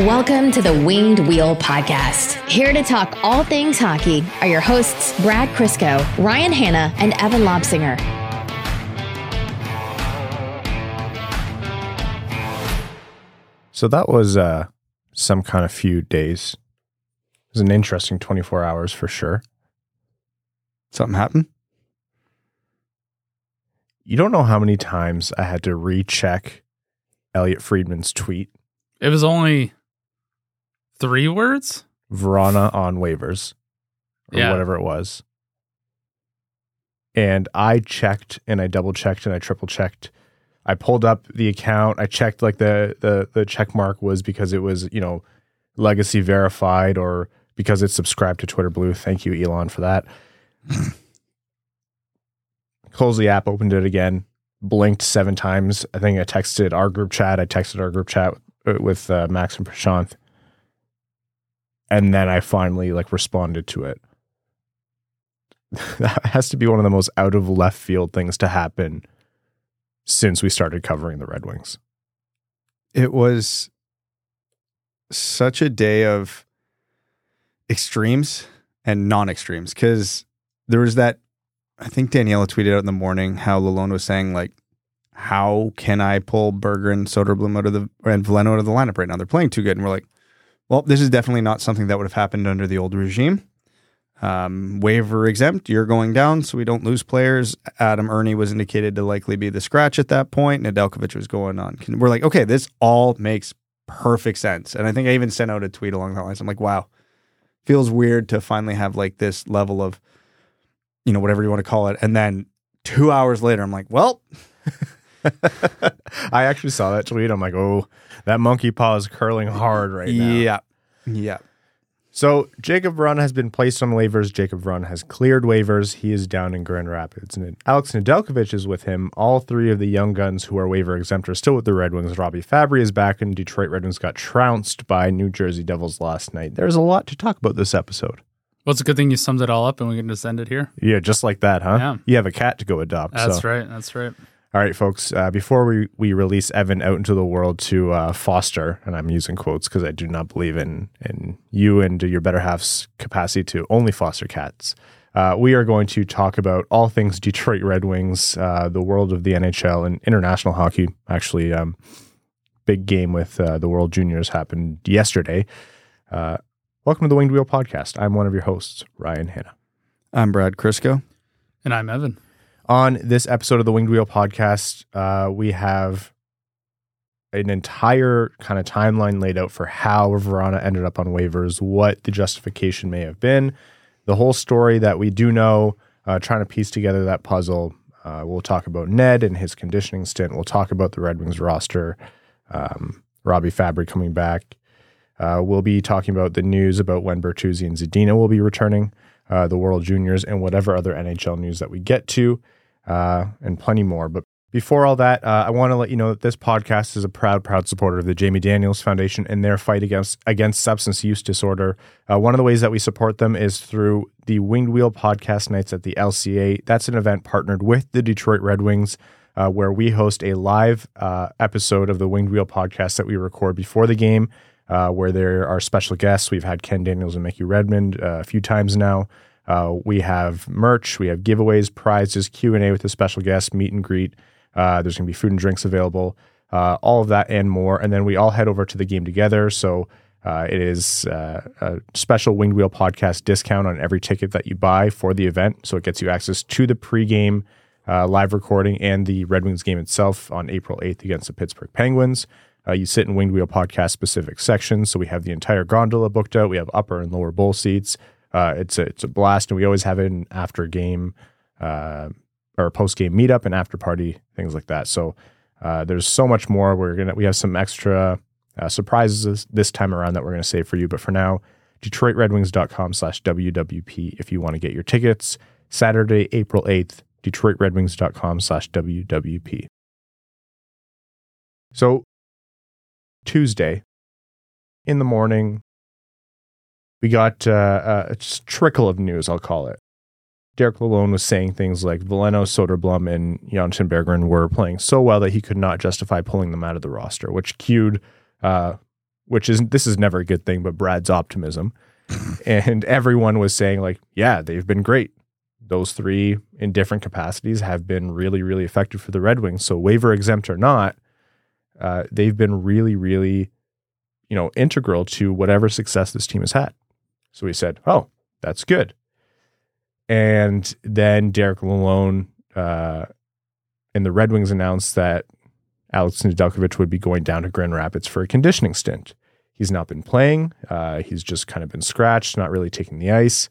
Welcome to the Winged Wheel Podcast. Here to talk all things hockey are your hosts, Brad Crisco, Ryan Hanna, and Evan Lobsinger. So that was uh, some kind of few days. It was an interesting 24 hours for sure. Something happened? You don't know how many times I had to recheck Elliot Friedman's tweet. It was only three words. Vrana on waivers or Yeah. whatever it was. And I checked and I double checked and I triple checked. I pulled up the account. I checked like the the the check mark was because it was, you know, legacy verified or because it's subscribed to Twitter Blue. Thank you, Elon, for that. Closed the app, opened it again, blinked seven times. I think I texted our group chat. I texted our group chat with, with uh, Max and Prashant and then I finally like responded to it. that has to be one of the most out of left field things to happen since we started covering the Red Wings. It was such a day of extremes and non extremes because there was that. I think Daniela tweeted out in the morning how Lalonde was saying, like, how can I pull Berger and Soderblom out of the and Veleno out of the lineup right now? They're playing too good. And we're like, well, this is definitely not something that would have happened under the old regime. Um, waiver exempt, you're going down, so we don't lose players. Adam Erne was indicated to likely be the scratch at that point. Nedeljkovic was going on. We're like, okay, this all makes perfect sense. And I think I even sent out a tweet along that lines. I'm like, wow, feels weird to finally have like this level of, you know, whatever you want to call it. And then two hours later, I'm like, well, I actually saw that tweet. I'm like, oh, that monkey paw is curling hard right now. yeah, yeah. So Jakub Vrana has been placed on waivers. Jakub Vrana has cleared waivers. He is down in Grand Rapids. And Alex Nedeljkovic is with him. All three of the young guns who are waiver exempt are still with the Red Wings. Robby Fabbri is back, and Detroit Red Wings got trounced by New Jersey Devils last night. There's a lot to talk about this episode. Well, it's a good thing you summed it all up and we can just end it here. Yeah, just like that, huh? Yeah. You have a cat to go adopt. That's so. right. That's right. All right, folks. Uh, before we, we release Evan out into the world to uh, foster, and I'm using quotes because I do not believe in in you and your better half's capacity to only foster cats. Uh, we are going to talk about all things Detroit Red Wings, uh, the world of the NHL and international hockey. Actually, um, big game with uh, the World Juniors happened yesterday. Uh, welcome to the Winged Wheel Podcast. I'm one of your hosts, Ryan Hanna. I'm Brad Crisco. And I'm Evan. On this episode of the Winged Wheel podcast, uh, we have an entire kind of timeline laid out for how Vrana ended up on waivers, what the justification may have been, the whole story that we do know, uh, trying to piece together that puzzle. Uh, we'll talk about Ned and his conditioning stint. We'll talk about the Red Wings roster, um, Robby Fabbri coming back. Uh, we'll be talking about the news about when Bertuzzi and Zadina will be returning, uh, the World Juniors, and whatever other NHL news that we get to, uh, and plenty more. But before all that, uh, I want to let you know that this podcast is a proud, proud supporter of the Jamie Daniels Foundation and their fight against against substance use disorder. Uh, one of the ways that we support them is through the Winged Wheel Podcast Nights at the LCA. That's an event partnered with the Detroit Red Wings. Uh, where we host a live uh, episode of the Winged Wheel podcast that we record before the game, uh, where there are special guests. We've had Ken Daniels and Mickey Redmond uh, a few times now. Uh, we have merch, we have giveaways, prizes, Q and A with a special guest, meet and greet. Uh, there's going to be food and drinks available, uh, all of that and more. And then we all head over to the game together. So uh, it is uh, a special Winged Wheel podcast discount on every ticket that you buy for the event. So it gets you access to the pregame uh, live recording and the Red Wings game itself on April 8th against the Pittsburgh Penguins. Uh, you sit in Winged Wheel podcast specific sections. So we have the entire gondola booked out. We have upper and lower bowl seats. Uh, it's a it's a blast, and we always have an after game uh, or post game meetup and after party things like that. So uh, there's so much more. We're gonna we have some extra uh, surprises this, this time around that we're gonna save for you. But for now, DetroitRedWings.com slash WWP if you want to get your tickets. Saturday, April 8th, DetroitRedWings.com slash WWP. So Tuesday in the morning, we got uh, a trickle of news, I'll call it. Derek Lalonde was saying things like Veleno, Soderblom, and Jonatan Berggren were playing so well that he could not justify pulling them out of the roster, which cued uh, which is this is never a good thing, but Brad's optimism. and everyone was saying, like, yeah, they've been great. Those three in different capacities have been really, really effective for the Red Wings. So waiver exempt or not, uh, they've been really, really, you know, integral to whatever success this team has had. So we said, oh, that's good. And then Derek Lalonde uh, and the Red Wings announced that Alex Nedeljkovic would be going down to Grand Rapids for a conditioning stint. He's not been playing. Uh, he's just kind of been scratched, not really taking the ice.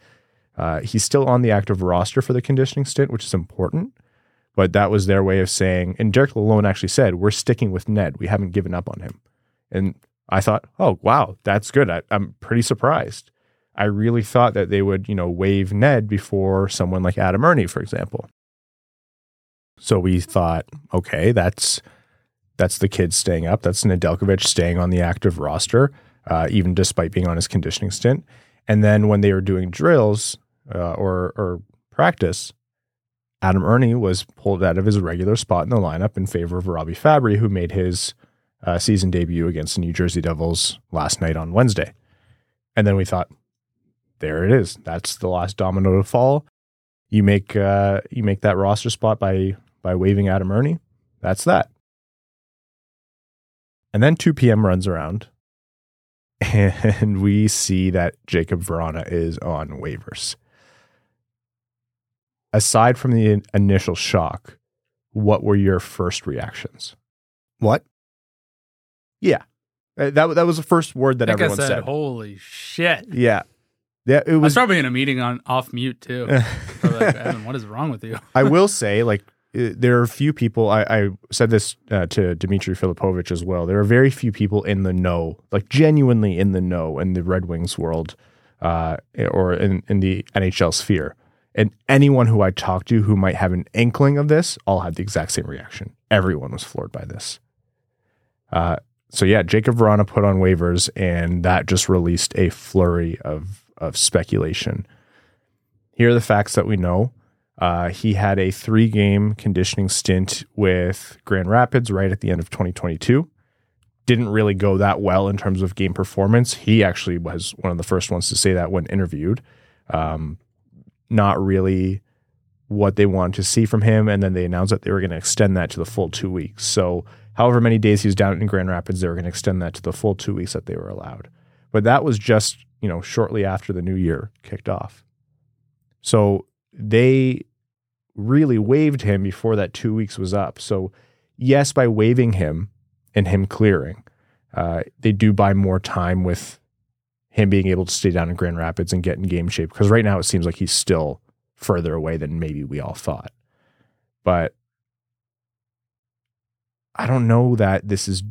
Uh, he's still on the active roster for the conditioning stint, which is important. But that was their way of saying, and Derek Lalonde actually said, we're sticking with Ned. We haven't given up on him. And I thought, oh, wow, that's good. I, I'm pretty surprised. I really thought that they would, you know, waive Ned before someone like Adam Erne, for example. So we thought, okay, that's that's the kid staying up. That's Nedeljkovic staying on the active roster, uh, even despite being on his conditioning stint. And then when they were doing drills uh, or or practice, Adam Erne was pulled out of his regular spot in the lineup in favor of Robby Fabbri, who made his uh, season debut against the New Jersey Devils last night on Wednesday. And then we thought, there it is. That's the last domino to fall. You make uh, you make that roster spot by by waiving Adam Erne. That's that. And then 2 p.m. runs around, and we see that Jakub Vrana is on waivers. Aside from the initial shock, what were your first reactions? What? Yeah, Uh, that that was the first word that I think I everyone said, said. "Holy shit!" Yeah, yeah. It I was was. probably in a meeting on off mute too. Like, Evan, what is wrong with you? I will say, like, there are a few people. I, I said this uh, to Dimitri Filipovic as well. There are very few people in the know, like genuinely in the know, in the Red Wings world, uh, or in in the NHL sphere. And anyone who I talked to who might have an inkling of this, all had the exact same reaction. Everyone was floored by this. Uh, so yeah, Jakub Vrana put on waivers, and that just released a flurry of of speculation. Here are the facts that we know. Uh, he had a three game conditioning stint with Grand Rapids right at the end of 2022. Didn't really go that well in terms of game performance. He actually was one of the first ones to say that when interviewed. Um, not really what they wanted to see from him. And then they announced that they were going to extend that to the full two weeks. So, however many days he was down in Grand Rapids, they were going to extend that to the full two weeks that they were allowed. But that was just, you know, shortly after the new year kicked off. So they really waived him before that two weeks was up. So, yes, by waiving him and him clearing, uh, they do buy more time with him being able to stay down in Grand Rapids and get in game shape. Because right now it seems like he's still further away than maybe we all thought. But I don't know that this is.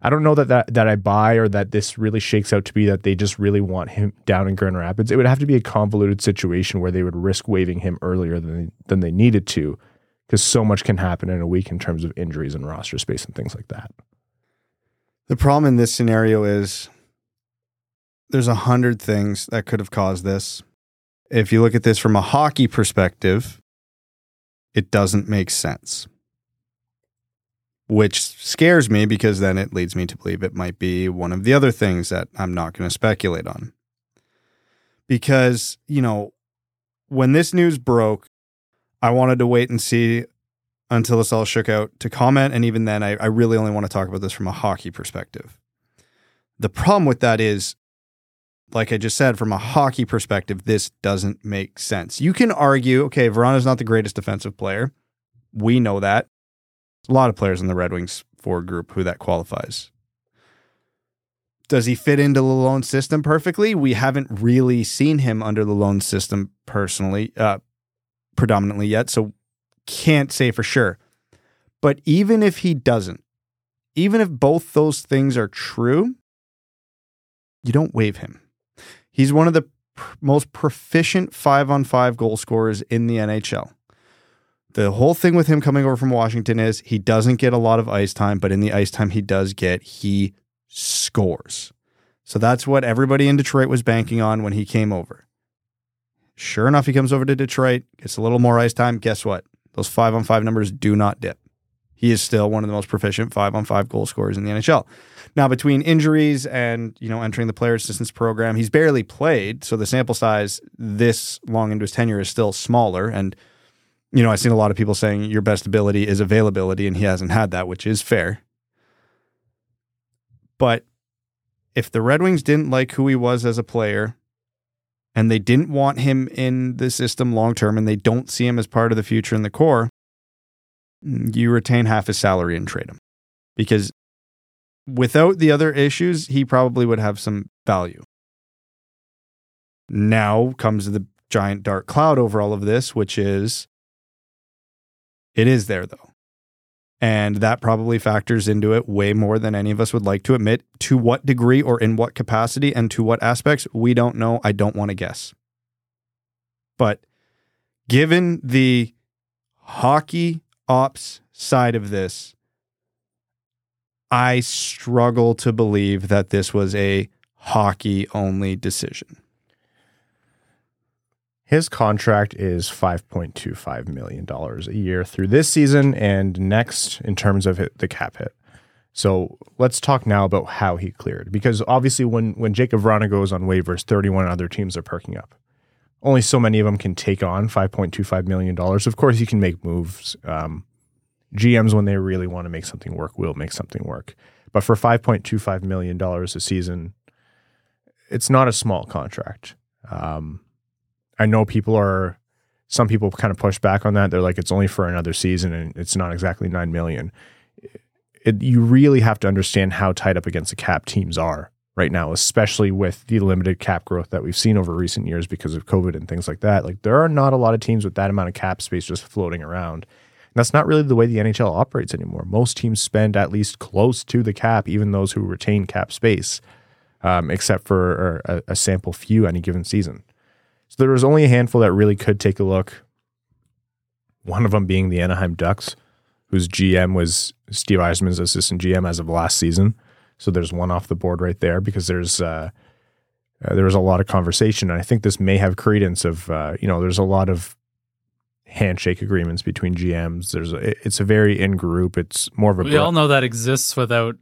I don't know that, that that I buy or that this really shakes out to be that they just really want him down in Grand Rapids. It would have to be a convoluted situation where they would risk waiving him earlier than than they needed to, because so much can happen in a week in terms of injuries and roster space and things like that. The problem in this scenario is there's a hundred things that could have caused this. If you look at this from a hockey perspective, it doesn't make sense. Which scares me because then it leads me to believe it might be one of the other things that I'm not going to speculate on. Because, you know, when this news broke, I wanted to wait and see until this all shook out to comment. And even then, I, I really only want to talk about this from a hockey perspective. The problem with that is, like I just said, from a hockey perspective, this doesn't make sense. You can argue, okay, Vrana's not the greatest defensive player. We know that. A lot of players in the Red Wings forward group who that qualifies. Does he fit into the Lalonde system perfectly? We haven't really seen him under the Lalonde system personally, uh, predominantly yet. So can't say for sure. But even if he doesn't, even if both those things are true, you don't waive him. He's one of the pr- most proficient five on five goal scorers in the NHL. The whole thing with him coming over from Washington is he doesn't get a lot of ice time, but in the ice time he does get, he scores. So that's what everybody in Detroit was banking on when he came over. Sure enough, he comes over to Detroit, gets a little more ice time. Guess what? Those five on five numbers do not dip. he is still one of the most proficient five on five goal scorers in the NHL. Now, between injuries and you know entering the player assistance program, he's barely played, so the sample size this long into his tenure is still smaller. And you know, I've seen a lot of people saying your best ability is availability, and he hasn't had that, which is fair. But if the Red Wings didn't like who he was as a player, and they didn't want him in the system long term, and they don't see him as part of the future in the core, you retain half his salary and trade him because without the other issues, he probably would have some value. Now comes the giant dark cloud over all of this, which is it is there though. And that probably factors into it way more than any of us would like to admit. To what degree or in what capacity and to what aspects, we don't know. I don't want to guess. But given the hockey ops side of this, I struggle to believe that this was a hockey only decision. His contract is $5.25 million a year through this season and next in terms of the cap hit. So let's talk now about how he cleared. Because obviously, when, when Jakub Vrana goes on waivers, 31 other teams are perking up. Only so many of them can take on $5.25 million. Of course, you can make moves. Um, GMs, when they really want to make something work, will make something work. But for $5.25 million a season, it's not a small contract. Um, I know people are, some people kind of push back on that. They're like, it's only for another season and it's not exactly 9 million. It, you really have to understand how tight up against the cap teams are right now, especially with the limited cap growth that we've seen over recent years because of COVID and things like that. Like, there are not a lot of teams with that amount of cap space just floating around. That's not really the way the NHL operates anymore. Most teams spend at least close to the cap, even those who retain cap space, um, except for a, a, sample few any given season. So there was only a handful that really could take a look. One of them being the Anaheim Ducks, whose GM was Steve Yzerman's assistant GM as of last season. So there's one off the board right there because there's uh, uh, there was a lot of conversation, and I think this may have credence of uh, you know there's a lot of handshake agreements between GMs. There's a, it's a very in group. It's more of a. We all know that exists without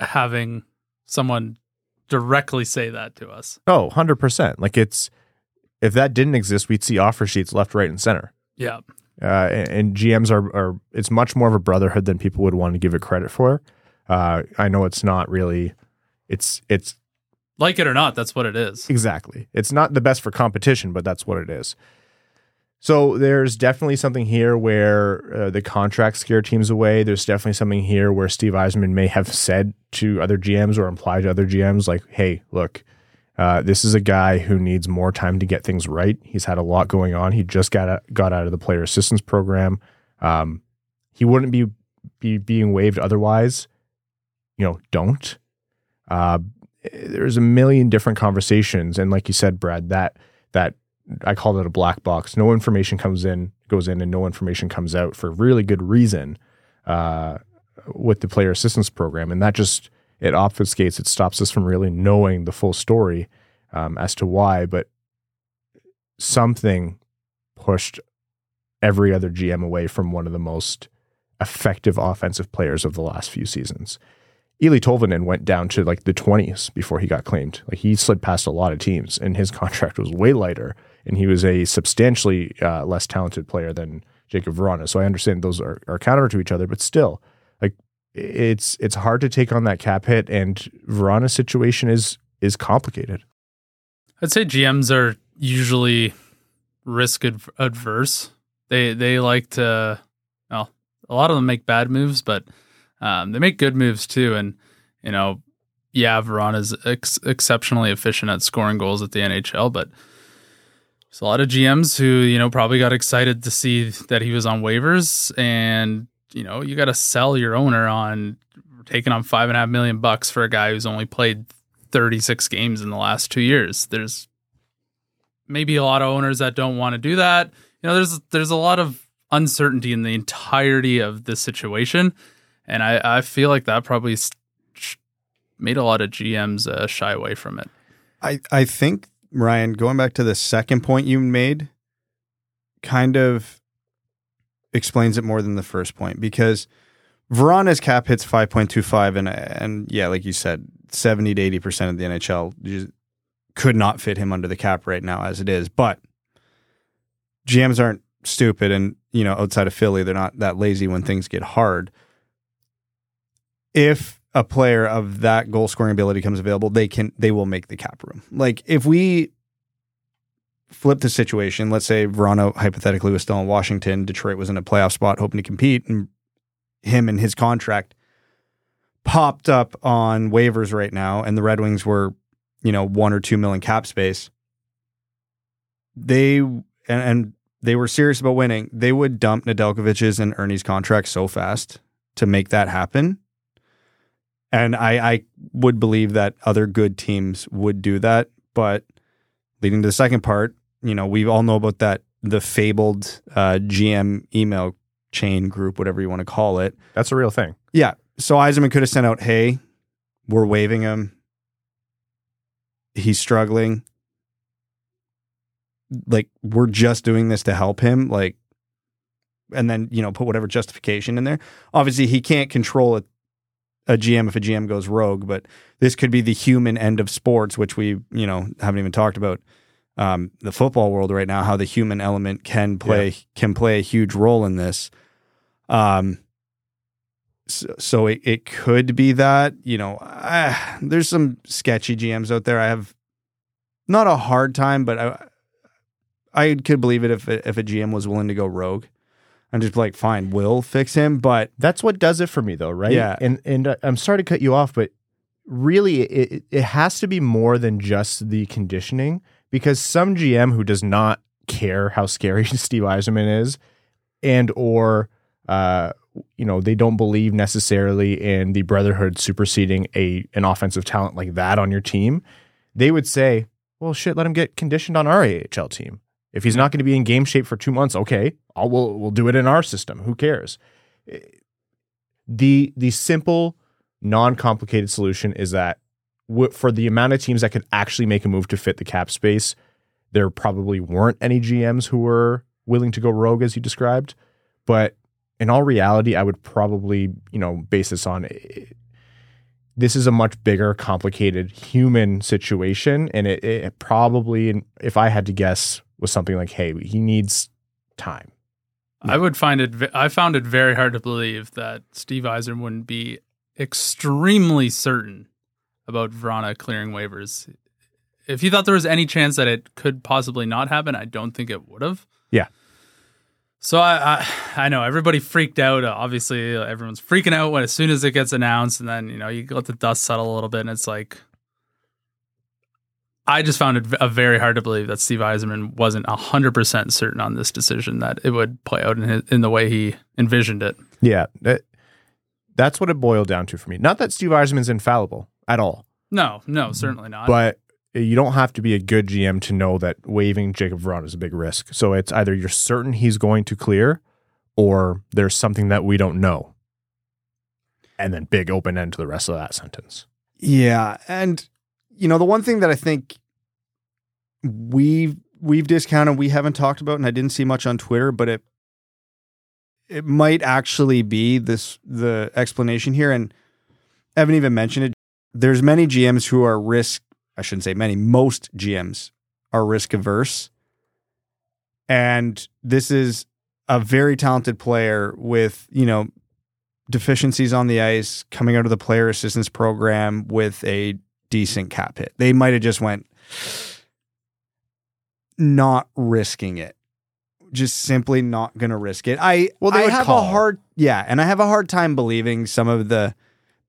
having someone directly say that to us. Oh, 100%. Like it's if that didn't exist, we'd see offer sheets left, right, and center. Yeah. Uh, and, and, GMs are, are it's much more of a brotherhood than people would want to give it credit for. Uh, I know it's not really. It's it's like it or not. That's what it is. Exactly. It's not the best for competition, but that's what it is. So there's definitely something here where uh, the contract scare teams away. There's definitely something here where Steve Yzerman may have said to other GMs or implied to other GMs, like, "Hey, look, uh, this is a guy who needs more time to get things right. He's had a lot going on. He just got a, got out of the player assistance program. Um, he wouldn't be be being waived otherwise. You know, don't. Uh, there's a million different conversations, and like you said, Brad, that that I call it a black box. No information comes in, goes in, and no information comes out for really good reason uh, with the player assistance program, and that just it obfuscates. It stops us from really knowing the full story um, as to why. But something pushed every other GM away from one of the most effective offensive players of the last few seasons. Eeli Tolvanen went down to like the 20s before he got claimed. Like he slid past a lot of teams, and his contract was way lighter and he was a substantially uh, less talented player than Jakub Vrana. So I understand those are, are counter to each other, but still, it's it's hard to take on that cap hit, and Vrana's situation is is complicated. I'd say GMs are usually risk adverse. They they like to well, a lot of them make bad moves, but um, they make good moves too. And you know, yeah, is ex- exceptionally efficient at scoring goals at the NHL, but there's a lot of GMs who, you know, probably got excited to see that he was on waivers and, you know, you got to sell your owner on taking on five and a half million bucks for a guy who's only played 36 games in the last two years. There's maybe a lot of owners that don't want to do that. You know, there's, there's a lot of uncertainty in the entirety of this situation. And I, I feel like that probably made a lot of GMs uh, shy away from it. I, I think Ryan, going back to the second point you made, kind of explains it more than the first point because Vrana's cap hits 5.25 and and yeah, like you said, 70 to 80% of the NHL could not fit him under the cap right now as it is. But GMs aren't stupid and, you know, outside of Philly, they're not that lazy when things get hard. If a player of that goal scoring ability comes available, they can they will make the cap room. Like if we flip the situation, let's say Vrana hypothetically was still in Washington, Detroit was in a playoff spot hoping to compete, and him and his contract popped up on waivers right now, and the Red Wings were, you know, one or two million cap space. They and, and they were serious about winning. They would dump Nedeljkovic's and Erne's contract so fast to make that happen. And I, I would believe that other good teams would do that. But leading to the second part, you know, we all know about that the fabled uh, GM email chain group, whatever you want to call it. That's a real thing. Yeah. So Yzerman could have sent out, "Hey, we're waiving him. He's struggling. Like we're just doing this to help him." Like, and then you know put whatever justification in there. Obviously, he can't control a, a GM if a GM goes rogue, but this could be the human end of sports, which we you know haven't even talked about. Um, the football world right now, how the human element can play Yeah. can play a huge role in this. Um, so, so it, it could be that you know ah, there's some sketchy GMs out there. I have not a hard time, but I I could believe it if if a GM was willing to go rogue and just like, fine, we'll fix him. But That's what does it for me, though, right? Yeah. And and uh, I'm sorry to cut you off, but really, it- it has to be more than just the conditioning because some GM who does not care how scary Steve Yzerman is, and or uh, you know they don't believe necessarily in the brotherhood superseding a an offensive talent like that on your team, they would say, "Well, shit, let him get conditioned on our AHL team." If he's not going to be in game shape for two months, okay, I'll, we'll we'll do it in our system. Who cares? the the simple non-complicated solution is that for the amount of teams that could actually make a move to fit the cap space there probably weren't any gms who were willing to go rogue as you described but in all reality i would probably you know base this on eh, this is a much bigger complicated human situation and it, it probably if i had to guess was something like hey he needs time I would find it. I found it very hard to believe that Steve Yzerman wouldn't be extremely certain about Vrana clearing waivers. If you thought there was any chance that it could possibly not happen, I don't think it would have. Yeah. So I, I, I know everybody freaked out. Obviously, everyone's freaking out when as soon as it gets announced, and then you know you let the dust settle a little bit, and it's like. I just found it very hard to believe that Steve Yzerman wasn't 100% certain on this decision that it would play out in, his, in the way he envisioned it. Yeah, that, that's what it boiled down to for me. Not that Steve Yzerman's infallible at all, No, no, certainly not. but you don't have to be a good GM to know that waiving Jakub Vrana is a big risk. So it's either you're certain he's going to clear, or there's something that we don't know, and then big open end to the rest of that sentence. Yeah, and you know the one thing that I think we've we've discounted, we haven't talked about, and I didn't see much on Twitter, but it it might actually be this the explanation here, and I haven't even mentioned it. There's many GMs who are risk. I shouldn't say many. Most GMs are risk averse, and this is a very talented player with you know deficiencies on the ice coming out of the player assistance program with a decent cap hit. They might have just went not risking it. Just simply not going to risk it. I Well, they I would have call. a hard yeah, and I have a hard time believing some of the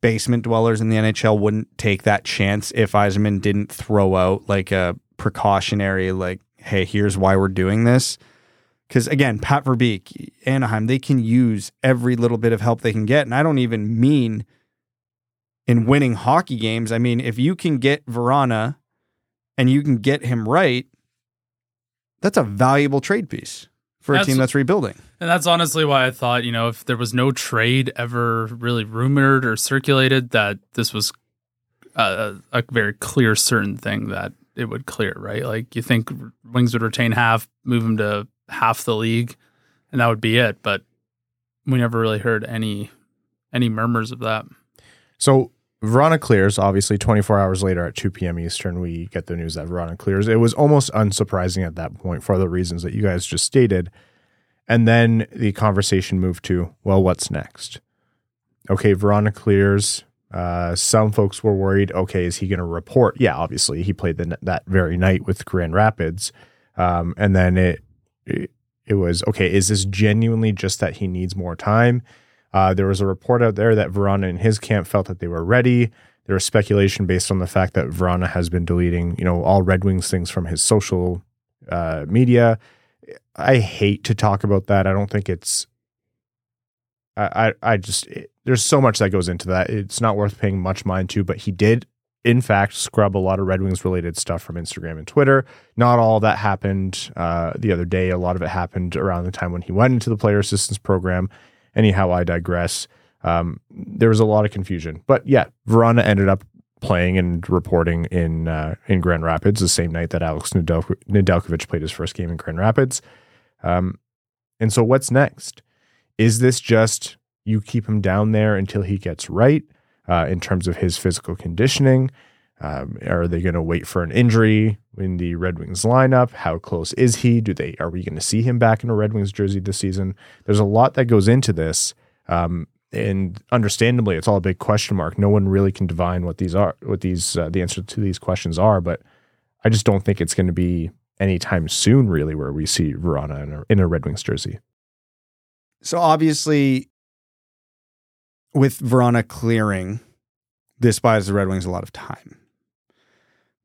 basement dwellers in the NHL wouldn't take that chance if Yzerman didn't throw out like a precautionary like hey, here's why we're doing this. Because again, Pat Verbeek, Anaheim, they can use every little bit of help they can get. And I don't even mean in winning hockey games. I mean, if you can get Vrana and you can get him right, that's a valuable trade piece for a team that's rebuilding. And that's honestly why I thought, you know, if there was no trade ever really rumored or circulated, that this was uh, a, a very clear, certain thing that it would clear, right? Like you think Wings would retain half, move him to half the league, and that would be it. But we never really heard any any murmurs of that. So Vrana clears. Obviously, 24 hours later at 2 p.m. Eastern, we get the news that Vrana clears. It was almost unsurprising at that point for the reasons that you guys just stated. And then the conversation moved to, well, what's next? Okay, Vrana clears. Uh, some folks were worried. Okay, is he going to report? Yeah, obviously, he played the, that very night with Grand Rapids, um, and then it, it it was okay. Is this genuinely just that he needs more time? Uh, there was a report out there that Vrana and his camp felt that they were ready. There was speculation based on the fact that Vrana has been deleting, you know, all Red Wings things from his social uh, media. I hate to talk about that. I don't think it's. I I, I just it, there's so much that goes into that. It's not worth paying much mind to. But he did, in fact, scrub a lot of Red Wings related stuff from Instagram and Twitter. Not all that happened uh, the other day. A lot of it happened around the time when he went into the player assistance program. Anyhow, I digress. Um, there was a lot of confusion, but yeah, Vrana ended up playing and reporting in uh, in Grand Rapids the same night that Alex Nedel- Nedeljkovic played his first game in Grand Rapids. Um, and so, what's next? Is this just you keep him down there until he gets right uh, in terms of his physical conditioning? Um, are they going to wait for an injury in the Red Wings lineup? How close is he? Do they are we going to see him back in a Red Wings jersey this season? There's a lot that goes into this. Um, and understandably, it's all a big question mark. No one really can divine what these are, what these uh, the answer to these questions are. But I just don't think it's going to be anytime soon, really, where we see Vrana in a, in a Red Wings jersey. So obviously, with Vrana clearing, this buys the Red Wings a lot of time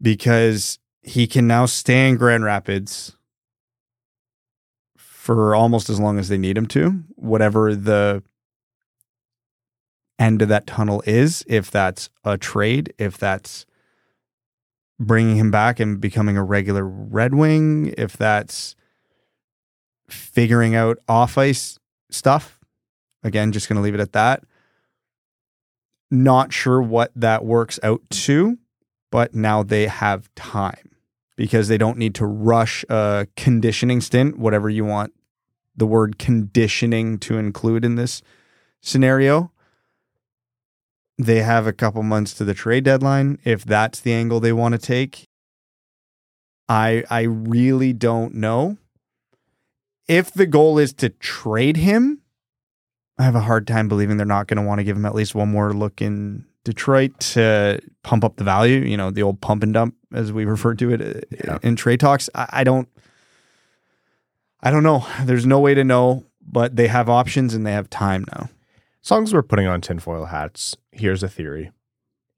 because he can now stay in Grand Rapids for almost as long as they need him to, whatever the end of that tunnel is, if that's a trade, if that's bringing him back and becoming a regular Red Wing, if that's figuring out off ice stuff. Again, just going to leave it at that. Not sure what that works out to, but now they have time because they don't need to rush a conditioning stint, whatever you want the word conditioning to include in this scenario they have a couple months to the trade deadline if that's the angle they want to take. I I really don't know. If the goal is to trade him, I have a hard time believing they're not going to want to give him at least one more look in Detroit to pump up the value, you know, the old pump and dump as we refer to it yeah. in trade talks. I, I don't I don't know. There's no way to know, but they have options and they have time now. Songs we're putting on tinfoil hats. Here's a theory.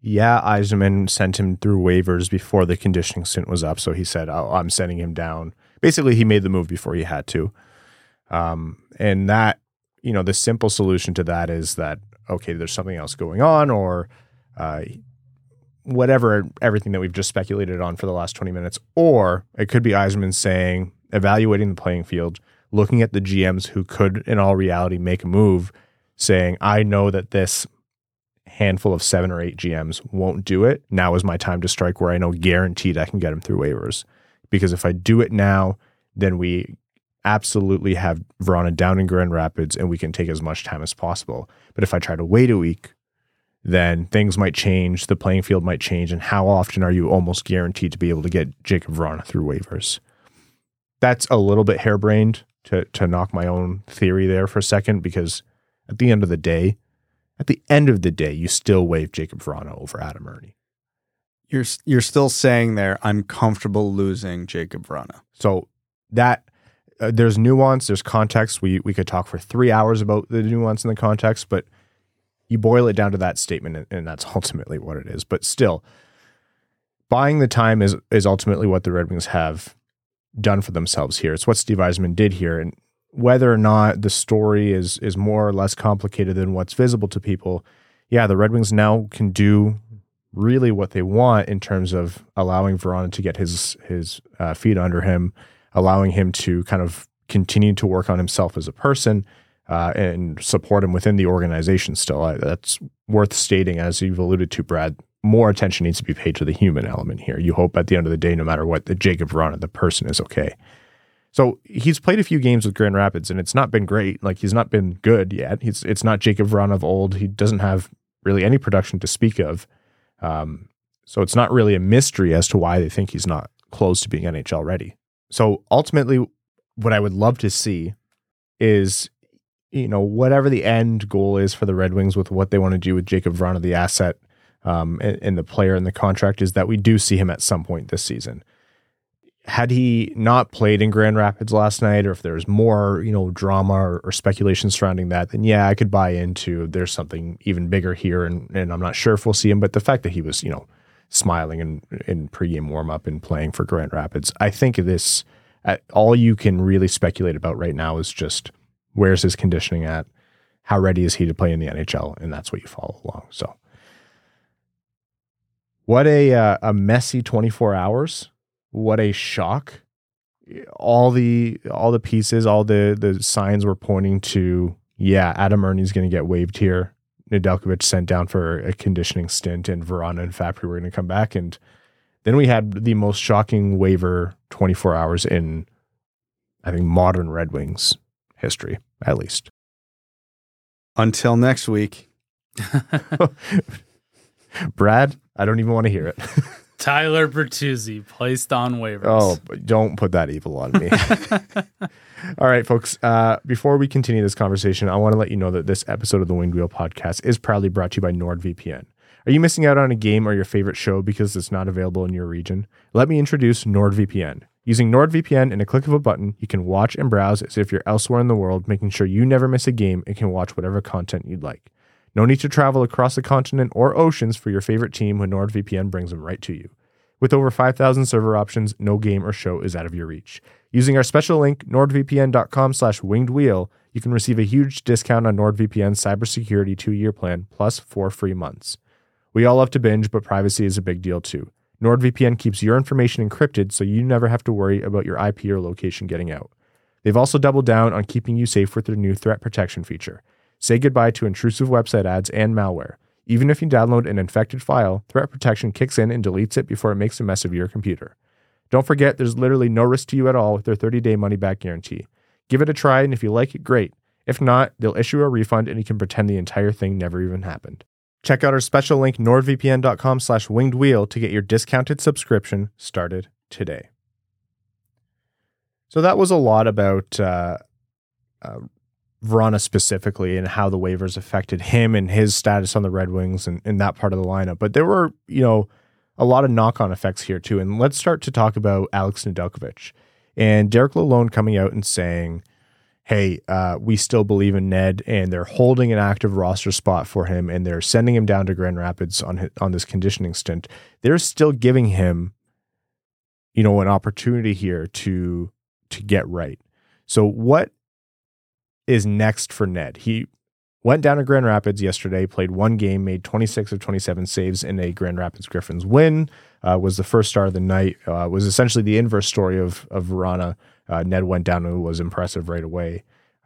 Yeah, Yzerman sent him through waivers before the conditioning stint was up. So he said, oh, I'm sending him down. Basically, he made the move before he had to. Um, and that, you know, the simple solution to that is that, okay, there's something else going on or uh, whatever, everything that we've just speculated on for the last 20 minutes. Or it could be Yzerman saying, evaluating the playing field, looking at the GMs who could, in all reality, make a move saying, I know that this handful of seven or eight GMs won't do it. Now is my time to strike where I know guaranteed I can get them through waivers. Because if I do it now, then we absolutely have Vrana down in Grand Rapids and we can take as much time as possible. But if I try to wait a week, then things might change, the playing field might change, and how often are you almost guaranteed to be able to get Jakub Vrana through waivers? That's a little bit harebrained to to knock my own theory there for a second because – at the end of the day, at the end of the day, you still waive Jakub Vrana over Adam Erne. You're you're still saying there, I'm comfortable losing Jakub Vrana. So that uh, there's nuance, there's context. We we could talk for three hours about the nuance and the context, but you boil it down to that statement, and, and that's ultimately what it is. But still, buying the time is is ultimately what the Red Wings have done for themselves here. It's what Steve Yzerman did here, and whether or not the story is is more or less complicated than what's visible to people, yeah, the Red Wings now can do really what they want in terms of allowing Vrana to get his his uh, feet under him, allowing him to kind of continue to work on himself as a person uh, and support him within the organization. Still, I, that's worth stating, as you've alluded to, Brad. More attention needs to be paid to the human element here. You hope at the end of the day, no matter what, that Jakub Vrana, the person, is okay. So he's played a few games with Grand Rapids, and it's not been great. Like he's not been good yet. He's it's not Jakub Vrana of old. He doesn't have really any production to speak of. Um, so it's not really a mystery as to why they think he's not close to being NHL ready. So ultimately, what I would love to see is, you know, whatever the end goal is for the Red Wings with what they want to do with Jakub Vrana, the asset, um, and, and the player and the contract, is that we do see him at some point this season had he not played in Grand Rapids last night, or if there's more, you know, drama or, or, speculation surrounding that, then yeah, I could buy into there's something even bigger here, and and I'm not sure if we'll see him. But the fact that he was, you know, smiling in in pregame warm up and playing for Grand Rapids, I think this uh, all you can really speculate about right now is just where's his conditioning at, how ready is he to play in the NHL, and that's what you follow along. So, what a uh, a messy 24 hours. What a shock. All the all the pieces all the the signs were pointing to yeah adam Erne's going to get waived here Nedeljkovic sent down for a conditioning stint and Vrana. And Fabbri were going to come back and then we had the most shocking waiver 24 hours in I think modern Red Wings history at least. Until next week. Brad I don't even want to hear it Tyler Bertuzzi placed on waivers. Oh, don't put that evil on me. All right, folks. Uh, before we continue this conversation, I want to let you know that this episode of the Winged Wheel podcast is proudly brought to you by NordVPN. Are you missing out on a game or your favorite show because it's not available in your region? Let me introduce NordVPN. Using NordVPN in a click of a button, you can watch and browse as if you're elsewhere in the world, making sure you never miss a game and can watch whatever content you'd like. No need to travel across the continent or oceans for your favorite team when NordVPN brings them right to you. With over 5,000 server options, no game or show is out of your reach. Using our special link, nordvpn.com slash winged wheel, you can receive a huge discount on NordVPN's cybersecurity two-year plan plus four free months. We all love to binge, but privacy is a big deal too. NordVPN keeps your information encrypted so you never have to worry about your IP or location getting out. They've also doubled down on keeping you safe with their new threat protection feature. Say goodbye to intrusive website ads and malware. Even if you download an infected file, threat protection kicks in and deletes it before it makes a mess of your computer. Don't forget, there's literally no risk to you at all with their 30 day money back guarantee. Give it a try, and if you like it, great. If not, they'll issue a refund and you can pretend the entire thing never even happened. Check out our special link, nordvpn.com slash winged wheel, to get your discounted subscription started today. So that was a lot about uh, uh, Vrana specifically and how the waivers affected him and his status on the Red Wings and, and that part of the lineup. But there were, you know, a lot of knock on effects here too. And let's start to talk about Alex Nedeljkovic and Derek Lalonde coming out and saying, hey, uh, we still believe in Ned and they're holding an active roster spot for him and they're sending him down to Grand Rapids on, his, on this conditioning stint. They're still giving him, you know, an opportunity here to to get right. So what is next for Ned. He went down to Grand Rapids yesterday, played one game, made 26 of 27 saves in a Grand Rapids Griffins win. Uh, was the first star of the night. Uh, was essentially the inverse story of of Vrana. Uh, Ned went down and was impressive right away.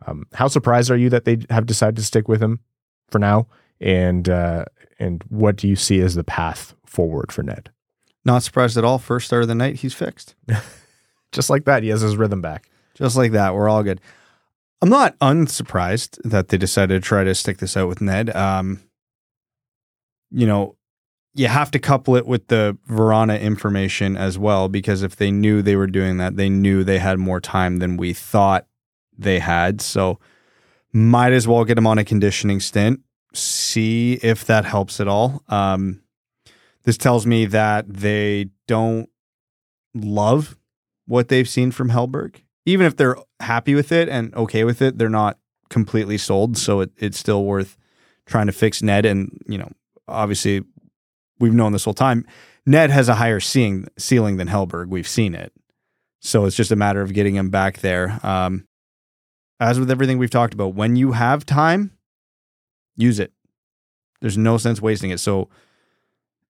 Um, how surprised are you that they have decided to stick with him for now? And uh, and what do you see as the path forward for Ned? Not surprised at all. First star of the night, he's fixed. Just like that, he has his rhythm back. Just like that, we're all good. I'm not unsurprised that they decided to try to stick this out with Ned. Um, you know, you have to couple it with the Vrana information as well, because if they knew they were doing that, they knew they had more time than we thought they had. So, might as well get them on a conditioning stint, see if that helps at all. Um, this tells me that they don't love what they've seen from Hellberg even if they're happy with it and okay with it, they're not completely sold. So it, it's still worth trying to fix Ned. And, you know, obviously we've known this whole time. Ned has a higher seeing, ceiling than Hellberg. We've seen it. So it's just a matter of getting him back there. Um, as with everything we've talked about, when you have time, use it. There's no sense wasting it. So,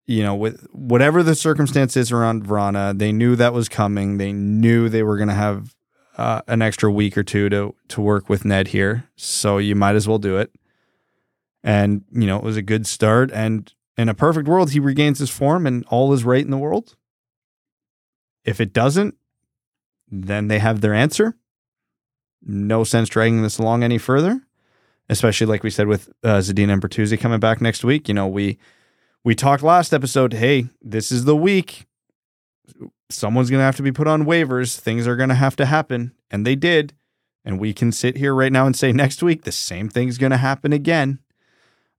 you know, with whatever the circumstances around Vrana, they knew that was coming. They knew they were going to have uh, an extra week or two to to work with Ned here, so you might as well do it. And you know, it was a good start. And in a perfect world, he regains his form and all is right in the world. If it doesn't, then they have their answer. No sense dragging this along any further, especially like we said with uh, Zadina and Bertuzzi coming back next week. You know, we we talked last episode. Hey, this is the week. Someone's going to have to be put on waivers. Things are going to have to happen, and they did. And we can sit here right now and say next week the same thing's going to happen again.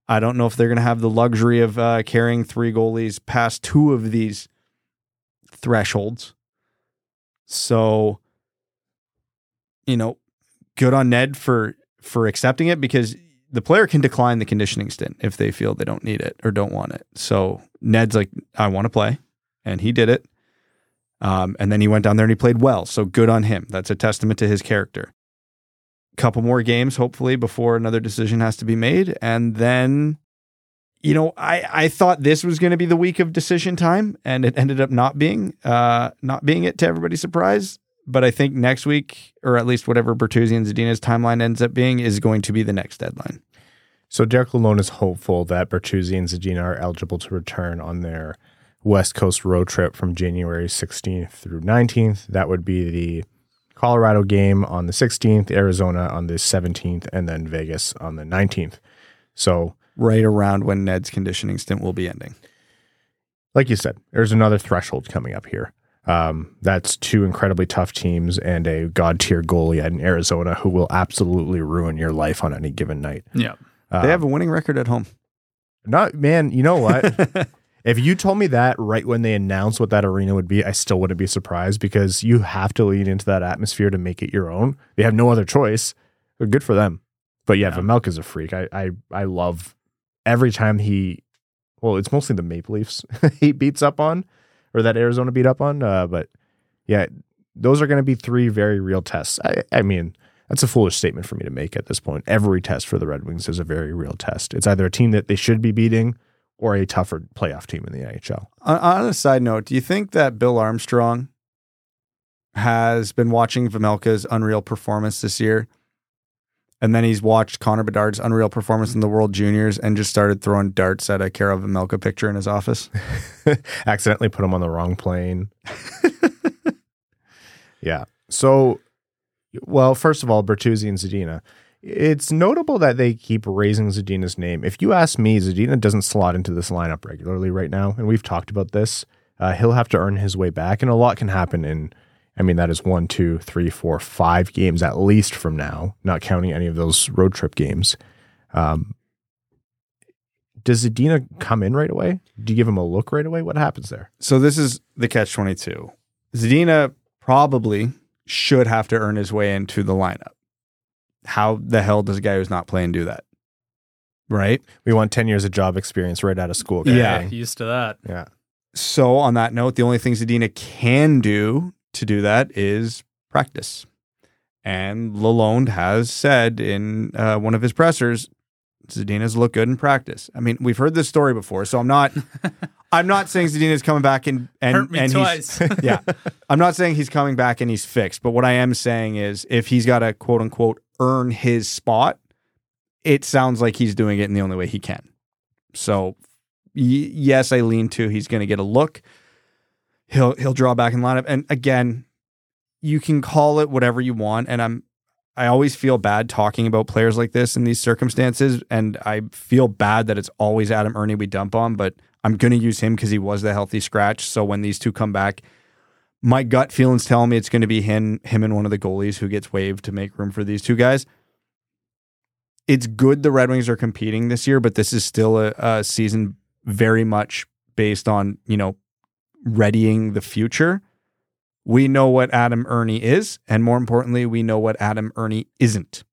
I don't know if they're going to have the luxury of uh, carrying three goalies past two of these thresholds. So, you know, good on Ned for for accepting it because the player can decline the conditioning stint if they feel they don't need it or don't want it. So Ned's like, I want to play, and he did it. Um, and then he went down there and he played well. So good on him. That's a testament to his character A couple more games, hopefully, before another decision has to be made. And then, you know, I, I thought this was going to be the week of decision time, and it ended up not being, uh, not being it to everybody's surprise. But I think next week, or at least whatever Bertuzzi and Zadina's timeline ends up being, is going to be the next deadline. So Derek Lalonde is hopeful that Bertuzzi and Zadina are eligible to return on their West Coast road trip from January 16th through 19th. That would be the Colorado game on the 16th, Arizona on the 17th, and then Vegas on the 19th. So, right around when Ned's conditioning stint will be ending. Like you said, there's another threshold coming up here. Um, that's two incredibly tough teams and a god tier goalie in Arizona who will absolutely ruin your life on any given night. Yeah. Um, they have a winning record at home. Not man, you know what? If you told me that right when they announced what that arena would be, I still wouldn't be surprised because you have to lean into that atmosphere to make it your own. They have no other choice. Good for them. But yeah, yeah. is a freak. I, I I love every time he well, it's mostly the Maple Leafs he beats up on or that Arizona beat up on. Uh, but yeah, those are going to be three very real tests. I, I mean, that's a foolish statement for me to make at this point. Every test for the Red Wings is a very real test. It's either a team that they should be beating or a tougher playoff team in the NHL. On, on a side note, do you think that Bill Armstrong has been watching Vejmelka's unreal performance this year? And then he's watched Connor Bedard's unreal performance in the World Juniors and just started throwing darts at a Karel Vejmelka picture in his office. Accidentally put him on the wrong plane. yeah. So, well, first of all, Bertuzzi and Zadina. It's notable that they keep raising Zadina's name. If you ask me, Zadina doesn't slot into this lineup regularly right now, and we've talked about this. Uh, he'll have to earn his way back, and a lot can happen in. I mean, that is one, two, three, four, five games at least from now, not counting any of those road trip games. Um, does Zadina come in right away? Do you give him a look right away? What happens there? So this is the catch twenty two. Zadina probably should have to earn his way into the lineup how the hell does a guy who's not playing do that? Right? We want 10 years of job experience right out of school. Guy. Yeah. Used to that. Yeah. So, on that note, the only thing Zadina can do to do that is practice. And Lalonde has said in uh, one of his pressers, Zadina's look good in practice. I mean, we've heard this story before, so I'm not I'm not saying Zadina's coming back and and, Hurt me and twice. he's yeah. I'm not saying he's coming back and he's fixed, but what I am saying is if he's got a quote unquote earn his spot, it sounds like he's doing it in the only way he can. So y- yes, I lean to he's going to get a look. He'll he'll draw back in lineup, and again, you can call it whatever you want. And I'm I always feel bad talking about players like this in these circumstances, and I feel bad that it's always Adam Erne we dump on, but I'm going to use him because he was the healthy scratch. So when these two come back, my gut feelings tell me it's going to be him, him and one of the goalies who gets waived to make room for these two guys. It's good the Red Wings are competing this year, but this is still a, a season very much based on you know readying the future. We know what Adam Erne is, and more importantly, we know what Adam Erne isn't.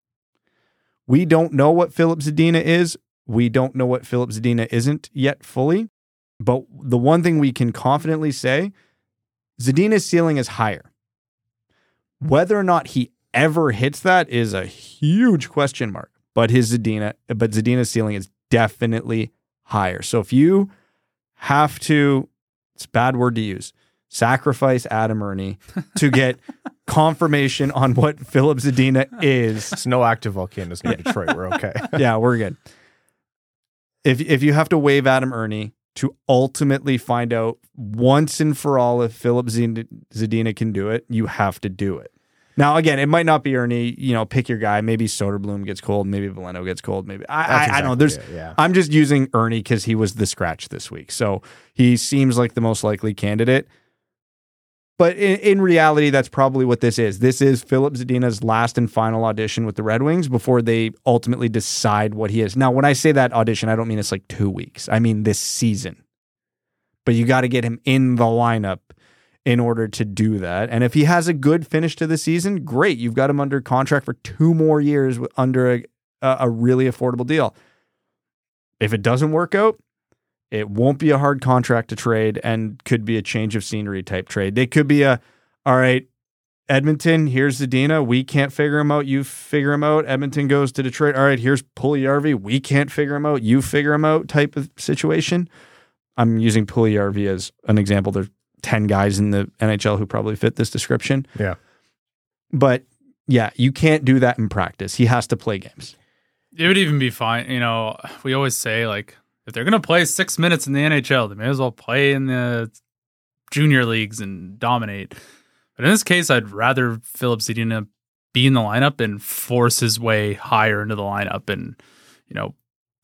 We don't know what Filip Zadina is. We don't know what Filip Zadina isn't yet fully. But the one thing we can confidently say Zadina's ceiling is higher. Whether or not he ever hits that is a huge question mark. But his Zadina, but Zadina's ceiling is definitely higher. So if you have to, it's a bad word to use, sacrifice Adam Erne to get confirmation on what Filip Zadina is. It's no active volcanoes near Detroit. We're okay. yeah, we're good. If if you have to wave Adam Erne to ultimately find out once and for all if Filip Zadina can do it, you have to do it. Now, again, it might not be Erne. You know, pick your guy. Maybe Soderblom gets cold. Maybe Veleno gets cold. Maybe I, I, I, don't know. There's. It, yeah. I'm just using Erne because he was the scratch this week, so he seems like the most likely candidate. But in, in reality, that's probably what this is. This is Filip Zadina's last and final audition with the Red Wings before they ultimately decide what he is. Now, when I say that audition, I don't mean it's like two weeks. I mean this season. But you got to get him in the lineup in order to do that. And if he has a good finish to the season, great. You've got him under contract for two more years under a, a really affordable deal. If it doesn't work out, it won't be a hard contract to trade and could be a change of scenery type trade. They could be a, all right, Edmonton, here's Zadina. We can't figure him out. You figure him out. Edmonton goes to Detroit. All right, here's Puljujarvi. We can't figure him out. You figure him out type of situation. I'm using Puljujarvi as an example. There's 10 guys in the NHL who probably fit this description. Yeah. But yeah, you can't do that in practice. He has to play games. It would even be fine. You know, we always say, like, if they're going to play six minutes in the NHL, they may as well play in the junior leagues and dominate. But in this case, I'd rather Filip Zadina be in the lineup and force his way higher into the lineup and, you know,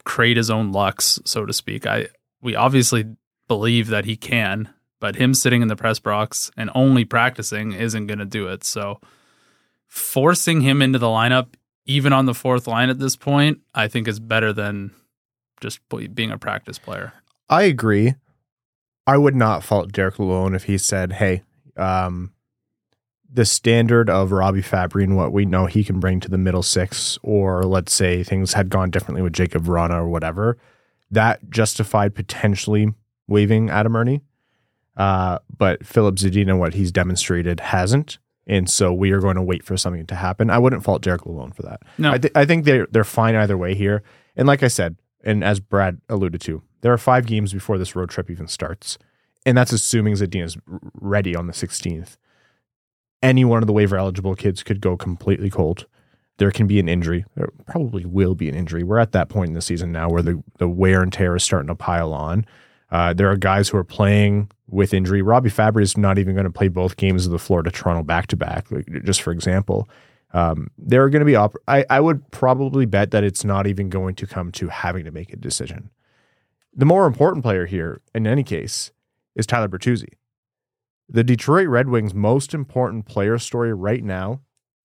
create his own lucks, so to speak. I we obviously believe that he can, but him sitting in the press box and only practicing isn't going to do it. So forcing him into the lineup, even on the fourth line at this point, I think is better than just being a practice player. I agree. I would not fault Derek Lalonde if he said, "Hey, um, the standard of Robby Fabbri and what we know he can bring to the middle six, or let's say things had gone differently with Jakub Vrana or whatever, that justified potentially waiving Adam Erne. Uh, but Filip Zadina, what he's demonstrated, hasn't. And so we are going to wait for something to happen. I wouldn't fault Derek Lalonde for that. No. I, th- I think they're, they're fine either way here. And like I said, and as Brad alluded to, there are five games before this road trip even starts. And that's assuming Zadina's ready on the 16th. Any one of the waiver eligible kids could go completely cold. There can be an injury. There probably will be an injury. We're at that point in the season now where the, the wear and tear is starting to pile on. Uh, there are guys who are playing with injury. Robby Fabbri is not even going to play both games of the Florida Toronto back to back, just for example. Um, there are going to be, op- I, I would probably bet that it's not even going to come to having to make a decision. The more important player here, in any case, is Tyler Bertuzzi. The Detroit Red Wings' most important player story right now,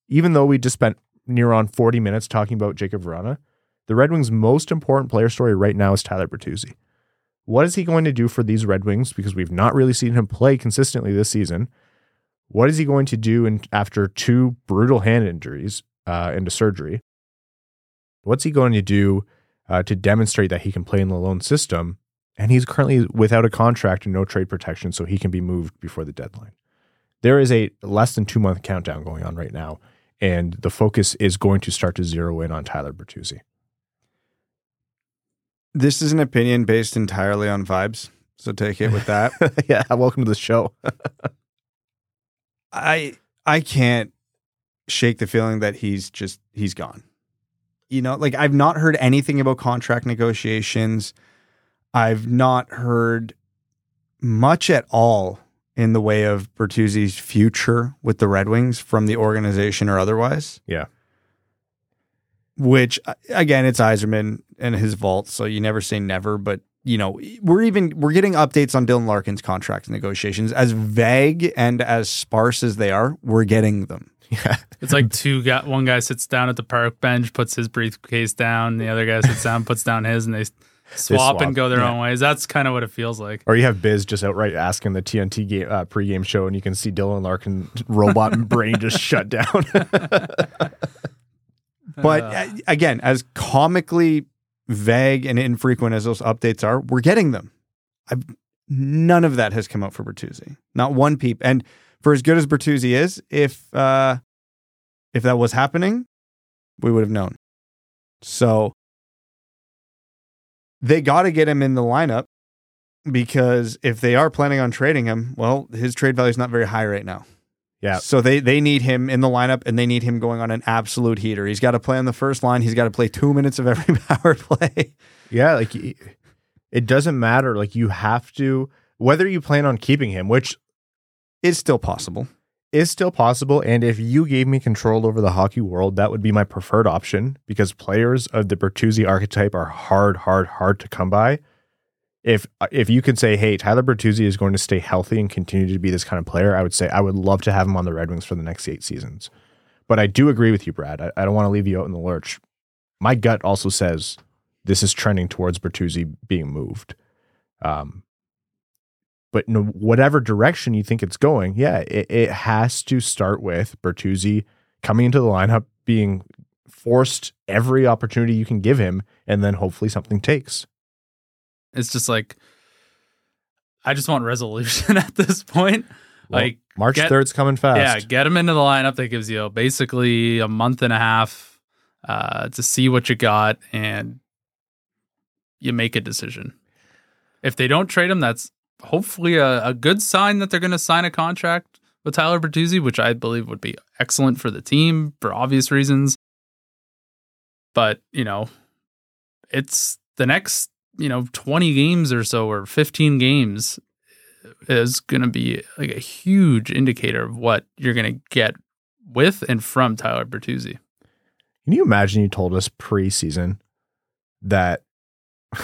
even though we just spent near on 40 minutes talking about Jakub Vrana, the Red Wings' most important player story right now is Tyler Bertuzzi. What is he going to do for these Red Wings? Because we've not really seen him play consistently this season. What is he going to do in, after two brutal hand injuries uh, into surgery? What's he going to do uh, to demonstrate that he can play in the Lalonde system? And he's currently without a contract and no trade protection, so he can be moved before the deadline. There is a less than two month countdown going on right now, and the focus is going to start to zero in on Tyler Bertuzzi. This is an opinion based entirely on vibes, so take it with that. yeah, welcome to the show. I I can't shake the feeling that he's just he's gone. You know, like I've not heard anything about contract negotiations. I've not heard much at all in the way of Bertuzzi's future with the Red Wings from the organization or otherwise. Yeah. Which again, it's Yzerman and his vault, so you never say never, but you know, we're even we're getting updates on Dylan Larkin's contract negotiations. As vague and as sparse as they are, we're getting them. Yeah. It's like two guy one guy sits down at the park bench, puts his briefcase down, the other guy sits down, puts down his, and they swap, swap, and go their yeah. own ways. That's kind of what it feels like. Or you have Biz just outright asking the TNT game, uh, pregame show, and you can see Dylan Larkin robot brain just shut down. But uh, again, as comically vague and infrequent as those updates are, we're getting them. I've, none of that has come out for Bertuzzi. Not one peep. And for as good as Bertuzzi is, if uh, if that was happening, we would have known. So they got to get him in the lineup because if they are planning on trading him, well, his trade value is not very high right now. Yeah. So they they need him in the lineup and they need him going on an absolute heater. He's got to play on the first line. He's got to play two minutes of every power play. yeah, like It doesn't matter. Like you have to whether you plan on keeping him, which is still possible. is still possible. And if you gave me control over the hockey world, that would be my preferred option because players of the Bertuzzi archetype are hard, hard, hard to come by. If if you could say, hey, Tyler Bertuzzi is going to stay healthy and continue to be this kind of player, I would say I would love to have him on the Red Wings for the next eight seasons. But I do agree with you, Brad. I, I don't want to leave you out in the lurch. My gut also says this is trending towards Bertuzzi being moved. Um, but no, whatever direction you think it's going, yeah, it, it has to start with Bertuzzi coming into the lineup, being forced every opportunity you can give him, and then hopefully something takes. It's just like I just want resolution at this point. Well, like March third's coming fast. Yeah, get him into the lineup. That gives you basically a month and a half uh, to see what you got, and you make a decision. If they don't trade him, that's hopefully a, a good sign that they're going to sign a contract with Tyler Bertuzzi, which I believe would be excellent for the team for obvious reasons. But you know, it's the next you know 20 games or so or 15 games is going to be like a huge indicator of what you're going to get with and from Tyler Bertuzzi. Can you imagine you told us preseason that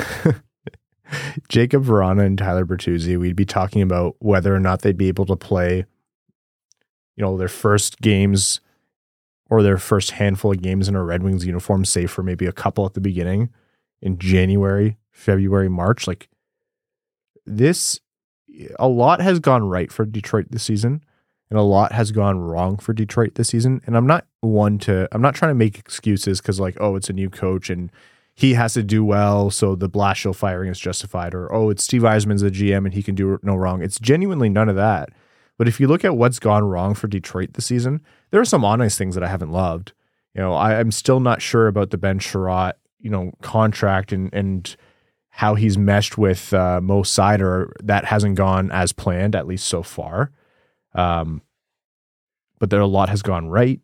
Jakub Vrana and Tyler Bertuzzi, we'd be talking about whether or not they'd be able to play, you know, their first games or their first handful of games in a Red Wings uniform, save for maybe a couple at the beginning in January, February, March. Like this, a lot has gone right for Detroit this season and a lot has gone wrong for Detroit this season. And I'm not one to, I'm not trying to make excuses because, like, oh, it's a new coach and he has to do well, so the Blashill firing is justified, or oh, it's Steve Yzerman's the GM and he can do no wrong. It's genuinely none of that. But if you look at what's gone wrong for Detroit this season, there are some honest things that I haven't loved. You know, I, I'm still not sure about the Ben Chiarot, you know, contract and and how he's meshed with uh, Mo Seider. That hasn't gone as planned, at least so far. Um, but there a lot has gone right.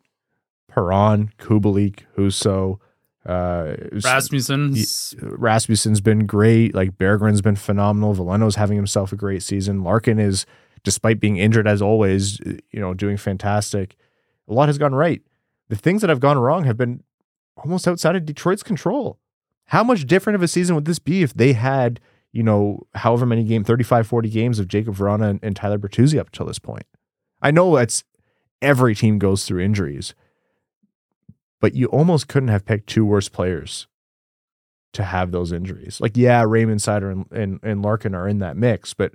Perron, Kubalik, Husso, uh, Rasmussen, Rasmussen's been great. Like Berggren's been phenomenal. Veleno's having himself a great season. Larkin is, despite being injured as always, you know, doing fantastic. A lot has gone right. The things that have gone wrong have been almost outside of Detroit's control. How much different of a season would this be if they had, you know, however many game, 35, 40 games of Jakub Vrana and, and Tyler Bertuzzi up until this point? I know it's every team goes through injuries, but you almost couldn't have picked two worse players to have those injuries. Like, yeah, Raymond Seider and, and, and Larkin are in that mix, but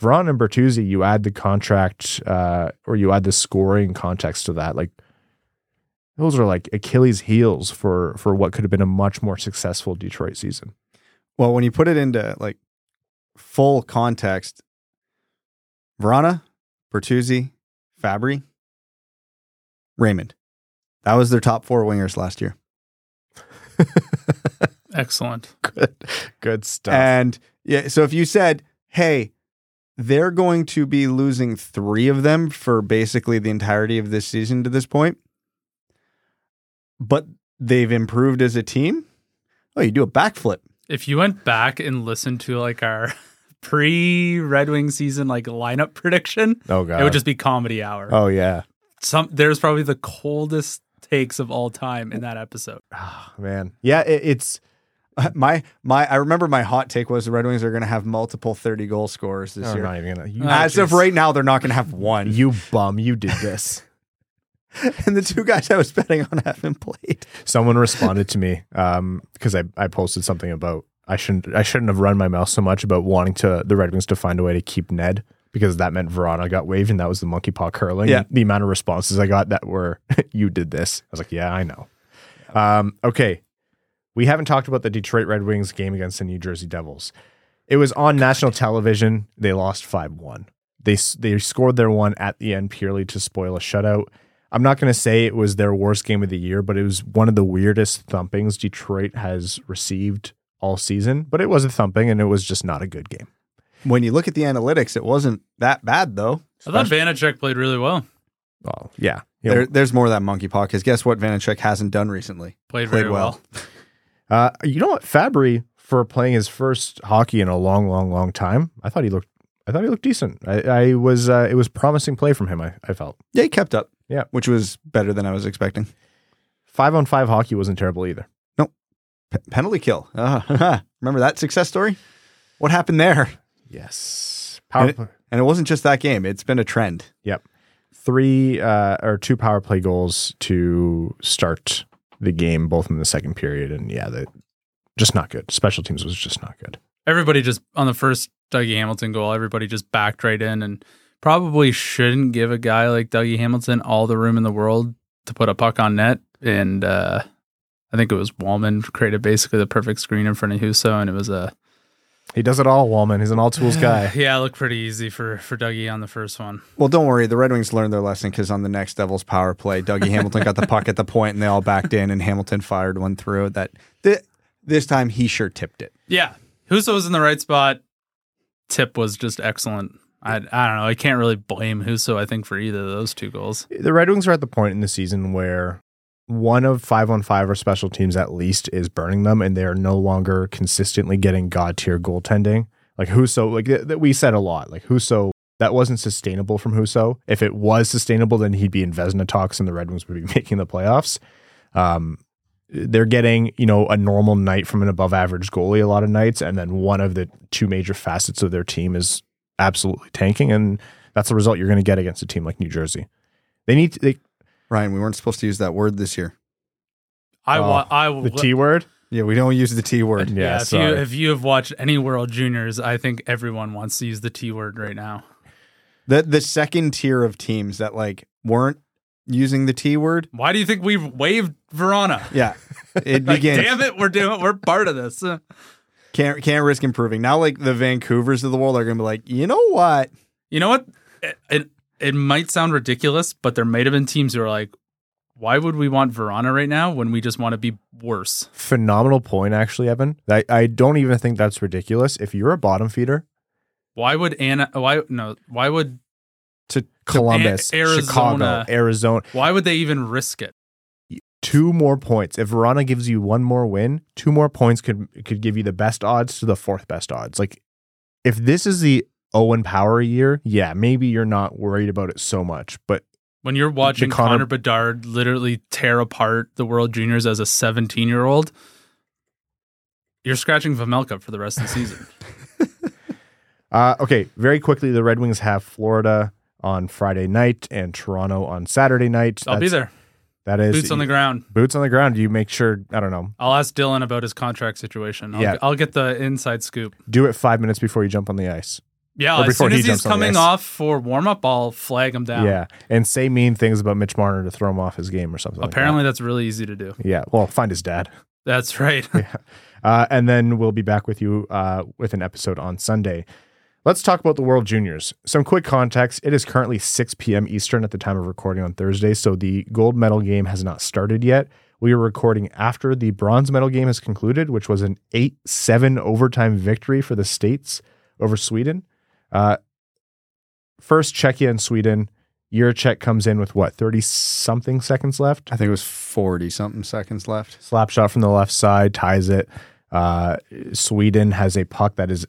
Vrana and Bertuzzi, you add the contract uh, or you add the scoring context to that. Like, those are like Achilles' heels for for what could have been a much more successful Detroit season. Well, when you put it into like full context, Vrana, Bertuzzi, Fabbri, Raymond. That was their top four wingers last year. excellent. good, good stuff. And yeah, so if you said, hey, they're going to be losing three of them for basically the entirety of this season to this point, but they've improved as a team, oh, you do a backflip. If you went back and listened to like our pre Red Wing season like lineup prediction, oh god, it would just be comedy hour. oh yeah, Some there's probably the coldest takes of all time in that episode. oh, man, yeah. It, it's My my, I remember my hot take was the Red Wings are going to have multiple thirty goal scorers this I'm year. not even gonna. You, Uh, As of right now, they're not going to have one. you bum, you did this. and the two guys I was betting on haven't played. Someone responded to me um because I, I posted something about I shouldn't I shouldn't have run my mouth so much about wanting to the Red Wings to find a way to keep Ned because that meant Vrana got waived and that was the monkey paw curling. Yeah. The amount of responses I got that were you did this. I was like, yeah, I know. Um, okay. We haven't talked about the Detroit Red Wings game against the New Jersey Devils. It was on national television. They lost 5-1. They they scored their one at the end purely to spoil a shutout. I'm not going to say it was their worst game of the year, but it was one of the weirdest thumpings Detroit has received all season. But it was a thumping, and it was just not a good game. When you look at the analytics, it wasn't that bad though. I thought Vanecek played really well. Well, yeah, You know, There, there's more of that monkey paw because guess what Vanecek hasn't done recently? Played, Played very well. well. Uh, you know what? Fabbri for playing his first hockey in a long, long, long time, I thought he looked. I thought he looked decent. I, I was. Uh, it was promising play from him. I, I felt Yeah, he kept up. Yeah. which was better than I was expecting. five on five hockey wasn't terrible either. P- penalty kill. Uh, remember that success story? What happened there? Yes, power And play. And it wasn't just that game; it's been a trend. Yep. three uh, or two power play goals to start the game, both in the second period, and yeah, the just not good. Special teams was just not good. Everybody just on the first Dougie Hamilton goal, everybody just backed right in and probably shouldn't give a guy like Dougie Hamilton all the room in the world to put a puck on net. And uh, I think it was Walman created basically the perfect screen in front of Husso, and it was a He does it all, Walman. He's an all tools guy. yeah, it looked pretty easy for for Dougie on the first one. Well, don't worry. The Red Wings learned their lesson because on the next Devils power play, Dougie Hamilton got the puck at the point, and they all backed in, and Hamilton fired one through. That th- this time he sure tipped it. Yeah, Husso was in the right spot. Tip was just excellent. I I don't know. I can't really blame Husso. I think for either of those two goals. The Red Wings are at the point in the season where one of five on five or special teams at least is burning them, and they are no longer consistently getting god tier goaltending. Like Husso, like th- th- we said a lot. Like Husso, that wasn't sustainable from Husso. If it was sustainable, then he'd be in Vezina talks, and the Red Wings would be making the playoffs. Um, they're getting you know a normal night from an above average goalie a lot of nights, and then one of the two major facets of their team is absolutely tanking, and that's the result you're going to get against a team like New Jersey. They need to, they, Ryan, we weren't supposed to use that word this year. I Oh, wa- I the T word. Yeah, we don't use the T word. Yeah, Yeah, if sorry. you if you have watched any World Juniors, I think everyone wants to use the T word right now. The the second tier of teams that like weren't using the T word. Why do you think we've waived Vrana? Yeah, it Like, begins. damn it, we're doing we're part of this. Can't can't risk improving. Now, like the Vancouvers of the world are gonna be like, you know what? You know what? It, it it might sound ridiculous, but there might have been teams who are like, why would we want Vrana right now when we just want to be worse? Phenomenal point, actually, Evan. I, I don't even think that's ridiculous. If you're a bottom feeder Why would Anna? Why no? Why would to Columbus, A- Arizona- Chicago, Arizona, why would they even risk it? Two more points. If Vrana gives you one more win, two more points could could give you the best odds to the fourth best odds. Like if this is the Owen Power year, yeah, maybe you're not worried about it so much. But When you're watching Connor- Connor, Bedard literally tear apart the World Juniors as a 17 year old, you're scratching Vejmelka for the rest of the season. uh, okay, very quickly, the Red Wings have Florida on Friday night and Toronto on Saturday night. I'll be there. That is Boots on the ground. boots on the ground. You make sure. I don't know. I'll ask Dylan about his contract situation. I'll, Yeah. I'll get the inside scoop. Do it five minutes before you jump on the ice. Yeah, Or as before soon he as he's jumps on the coming off for warm up, I'll flag him down. Yeah, and say mean things about Mitch Marner to throw him off his game or something. like that. Apparently, that's really easy to do. yeah. Well, find his dad. That's right. Uh, and then we'll be back with you uh, with an episode on Sunday. Let's talk about the World Juniors. Some quick context. It is currently 6 p.m. Eastern at the time of recording on Thursday, so the gold medal game has not started yet. We are recording after the bronze medal game has concluded, which was an 8 7 overtime victory for the States over Sweden. Uh, first, Czechia and Sweden. Juracek comes in with what, 30 something seconds left? I think it was forty something seconds left. slap shot from the left side ties it. Uh, Sweden has a puck that is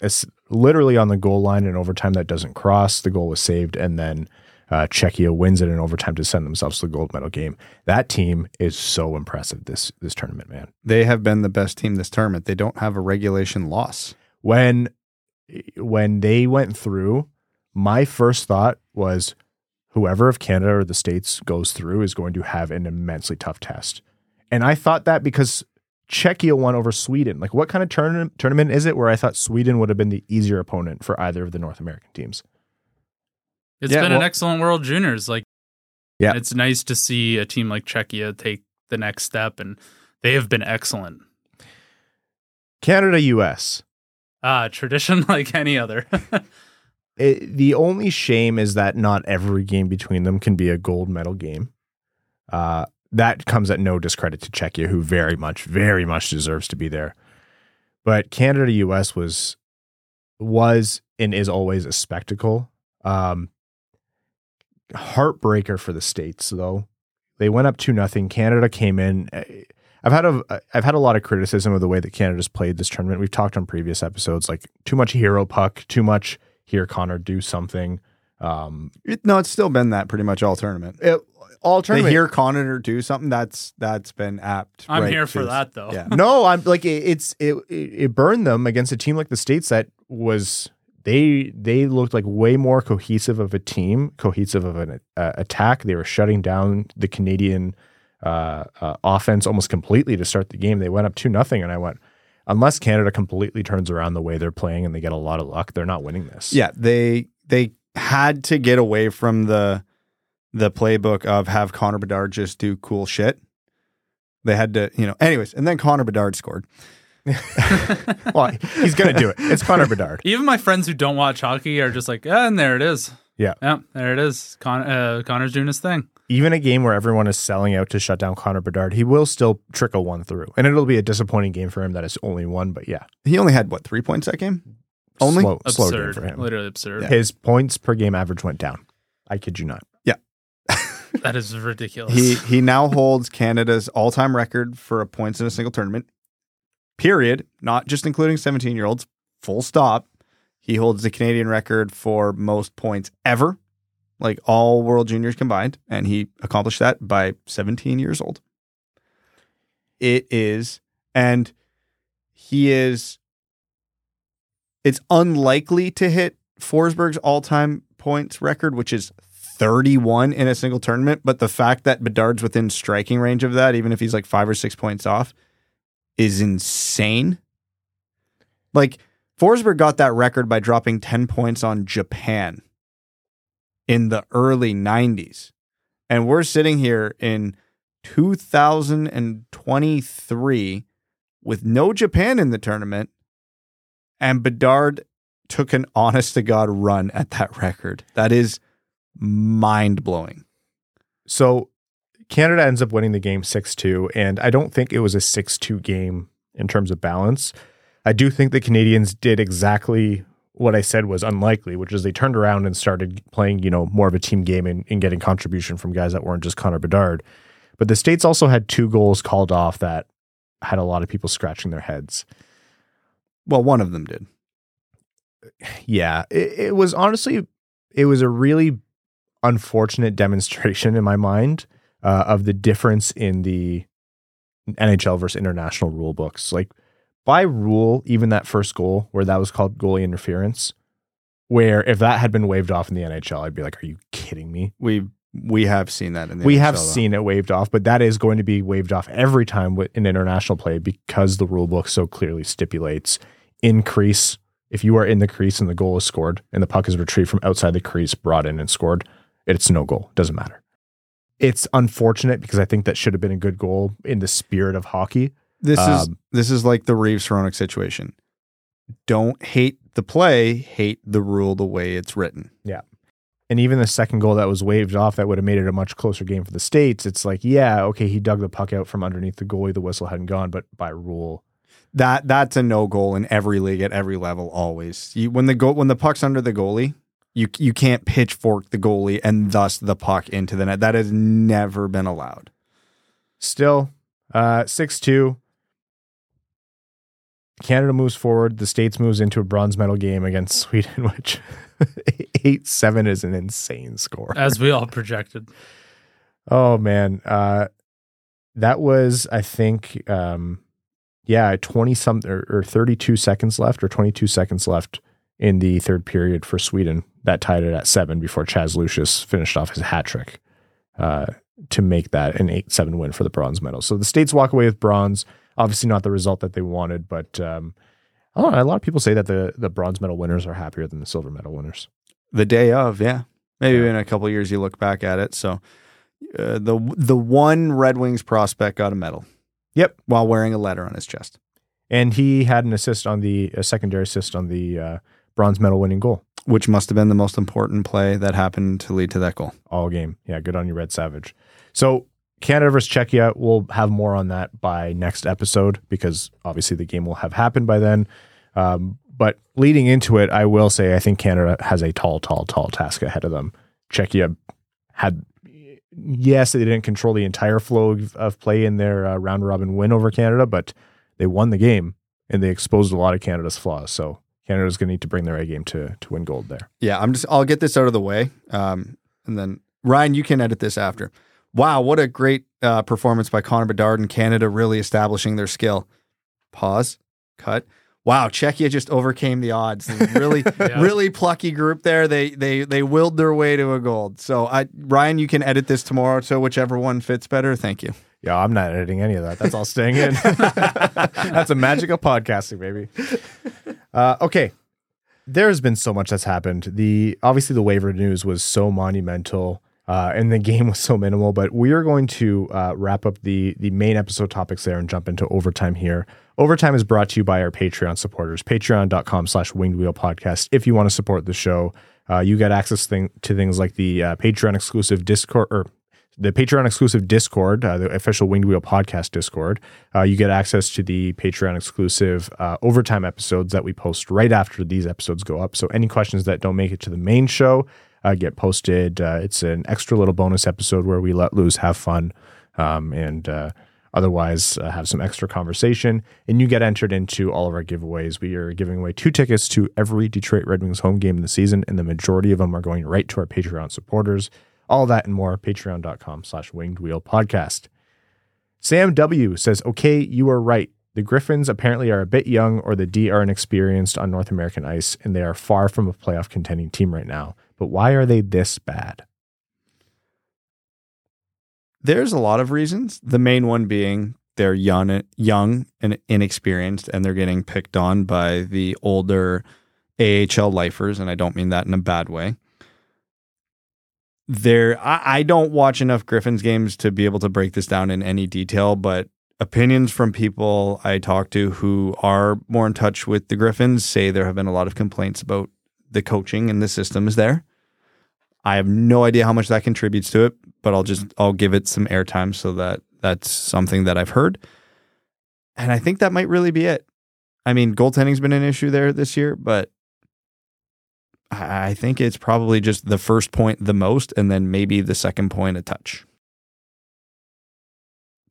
literally on the goal line in overtime that doesn't cross. The goal was saved, and then uh, Czechia wins it in overtime to send themselves to the gold medal game. That team is so impressive this this tournament, man. They have been the best team this tournament. They don't have a regulation loss. When when they went through, my first thought was whoever of Canada or the states goes through is going to have an immensely tough test. And I thought that because Czechia won over Sweden. Like, what kind of tourna- tournament is it where I thought Sweden would have been the easier opponent for either of the North American teams? It's Yeah, been an excellent World Juniors. Like, Yeah. it's nice to see a team like Czechia take the next step, and they have been excellent. Canada, US. Ah, tradition like any other. It, the only shame is that not every game between them can be a gold medal game. Uh, that comes at no discredit to Czechia, who very much, very much deserves to be there. But Canada US was was and is always a spectacle. Um, heartbreaker for the states, though. They went up to nothing. Canada came in. eh, I've had a I've had a lot of criticism of the way that Canada's played this tournament. We've talked on previous episodes, like too much hero puck, too much here, Connor, do something. Um, It- no, it's still been that pretty much all tournament. it, all They tournament. hear Connor do something that's that's been apt. I'm right here for to- that though. Yeah. no, I'm like it, it's it, it it burned them against a team like the states that was they they looked like way more cohesive of a team, cohesive of an uh, attack. They were shutting down the Canadian uh, uh, offense almost completely to start the game. They went up two nothing, and I went. Unless Canada completely turns around the way they're playing and they get a lot of luck, they're not winning this. Yeah, they they had to get away from the the playbook of have Connor Bedard just do cool shit. They had to, you know. Anyways, and then Connor Bedard scored. well, he's gonna do it. It's Connor Bedard. Even my friends who don't watch hockey are just like, ah, and there it is. Yeah. Yeah, there it is. Con- uh, Connor's doing his thing. even a game where everyone is selling out to shut down Connor Bedard, he will still trickle one through. And it'll be a disappointing game for him that it's only one, but yeah. He only had what three points that game? Only slow, slow game Absurd. for him. Literally absurd. Yeah. His points per game average went down. I kid you not. That is ridiculous. he he now holds Canada's all time record for points in a single tournament. Period. Not just including seventeen year olds. Full stop. He holds the Canadian record for most points ever, like all World Juniors combined, and he accomplished that by seventeen years old. It is, and he is. It's unlikely to hit Forsberg's all time points record, which is 31 in a single tournament. But the fact that Bedard's within striking range of that, even if he's like five or six points off, is insane. Like, Forsberg got that record by dropping 10 points on Japan in the early 90s. And we're sitting here in 2023 with no Japan in the tournament. And Bedard took an honest to God run at that record. That is mind blowing. So Canada ends up winning the game 6 2. And I don't think it was a 6 2 game in terms of balance. I do think the Canadians did exactly what I said was unlikely, which is they turned around and started playing, you know, more of a team game and, and getting contribution from guys that weren't just Connor Bedard. But the States also had two goals called off that had a lot of people scratching their heads. Well, one of them did. Yeah, it, it was honestly, it was a really unfortunate demonstration in my mind uh, of the difference in the NHL versus international rule books. Like by rule, even that first goal where that was called goalie interference, where if that had been waved off in the NHL, I'd be like, "Are you kidding me?" We we have seen that in the we NHL, have though. seen it waved off, but that is going to be waved off every time in international play because the rule book so clearly stipulates increase. If you are in the crease and the goal is scored and the puck is retrieved from outside the crease, brought in and scored, it's no goal. It doesn't matter. It's unfortunate because I think that should have been a good goal in the spirit of hockey. This is Um, this is like the Reeves Hronek situation. Don't hate the play, hate the rule the way it's written. Yeah. And even the second goal that was waved off, that would have made it a much closer game for the States. It's like, yeah, okay, he dug the puck out from underneath the goalie. The whistle hadn't gone, but by rule, That that's a no goal in every league at every level. Always, you, when the go when the puck's under the goalie, you you can't pitchfork the goalie and thus the puck into the net. That has never been allowed. Still, uh, 6 2. Canada moves forward. The States moves into a bronze medal game against Sweden, which 8 7 is an insane score. as we all projected. Oh, man. Uh, that was, I think, um, yeah, 20 something or, or 32 seconds left or 22 seconds left in the third period for Sweden. That tied it at seven before Chaz Lucius finished off his hat trick uh, to make that an 8 7 win for the bronze medal. So the States walk away with bronze. Obviously, not the result that they wanted, but um, I don't know. A lot of people say that the, the bronze medal winners are happier than the silver medal winners. The day of, yeah, maybe Yeah. in a couple of years you look back at it. So uh, the the one Red Wings prospect got a medal. Yep. while wearing a letter on his chest. And he had an assist on the a secondary assist on the uh, bronze medal winning goal which must have been the most important play that happened to lead to that goal. all game. Yeah, good on you, Red Savage. So Canada versus Czechia, we'll have more on that by next episode because obviously the game will have happened by then. Um, but leading into it, I will say I think Canada has a tall, tall, tall task ahead of them. Czechia had yes, they didn't control the entire flow of, of play in their uh, round robin win over Canada, but they won the game and they exposed a lot of Canada's flaws. So Canada's going to need to bring their A game to to win gold there. Yeah, I'm just. I'll get this out of the way, um, and then Ryan, you can edit this after. Wow, what a great uh, performance by Connor Bedard and Canada, really establishing their skill. Pause. Cut. Wow, Czechia just overcame the odds. Really, Yeah. really plucky group there. They they they willed their way to a gold. So, I Ryan, you can edit this tomorrow to whichever one fits better. Thank you. Yeah, I'm not editing any of that. That's all staying in. that's a magical podcasting, baby. Uh, okay, there's been so much that's happened. The obviously the waiver news was so monumental, uh, and the game was so minimal. But we are going to uh, wrap up the the main episode topics there and jump into overtime here. Overtime is brought to you by our Patreon supporters. Patreon.com slash winged wheel podcast. If you want to support the show, uh, you get access thing, to things like the uh, Patreon exclusive Discord or the Patreon exclusive Discord, uh, the official Winged Wheel podcast Discord. Uh, you get access to the Patreon exclusive uh, overtime episodes that we post right after these episodes go up. So any questions that don't make it to the main show uh, get posted. Uh, it's an extra little bonus episode where we let loose, have fun, um, and uh, otherwise have some extra conversation. And you get entered into all of our giveaways. We are giving away two tickets to every Detroit Red Wings home game in the season, and the majority of them are going right to our Patreon supporters. All that and more, patreon.com slash winged wheel podcast. Sam W says, okay, you are right. The Griffins apparently are a bit young or the D are inexperienced on North American ice, and they are far from a playoff contending team right now. But why are they this bad? There's a lot of reasons. The main one being they're young, young and inexperienced, and they're getting picked on by the older AHL lifers, and I don't mean that in a bad way. There, I, I don't watch enough Griffins games to be able to break this down in any detail, but opinions from people I talk to who are more in touch with the Griffins say there have been a lot of complaints about the coaching and the systems there. I have no idea how much that contributes to it, but I'll just I'll give it some airtime so that that's something that I've heard. And I think that might really be it. I mean, goaltending's been an issue there this year, but I think it's probably just the first point the most, and then maybe the second point a touch.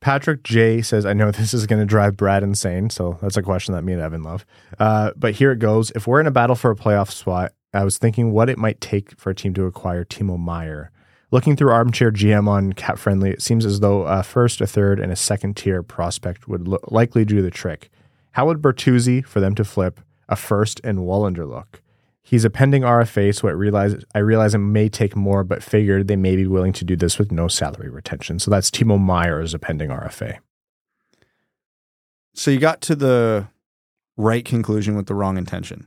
Patrick J says, I know this is going to drive Brad insane. So that's a question that me and Evan love. Uh, but here it goes. If we're in a battle for a playoff spot, I was thinking what it might take for a team to acquire Timo Meier. Looking through Armchair GM on Cap Friendly, it seems as though a first, a third, and a second tier prospect would lo- likely do the trick. How would Bertuzzi, for them to flip, a first and Wallinder look? He's a pending RFA, so I realize I realize it may take more, but figured they may be willing to do this with no salary retention. So that's Timo Meier as a pending RFA. So you got to the right conclusion with the wrong intention.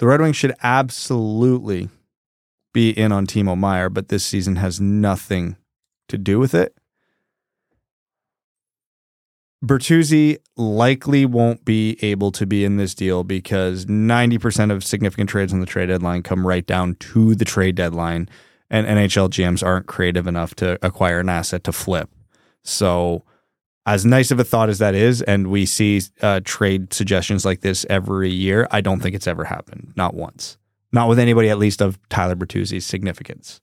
The Red Wings should absolutely be in on Timo Meier, but this season has nothing to do with it. Bertuzzi likely won't be able to be in this deal because 90% of significant trades on the trade deadline come right down to the trade deadline, and NHL GMs aren't creative enough to acquire an asset to flip. So, as nice of a thought as that is, and we see uh, trade suggestions like this every year, I don't think it's ever happened. Not once. Not with anybody, at least, of Tyler Bertuzzi's significance.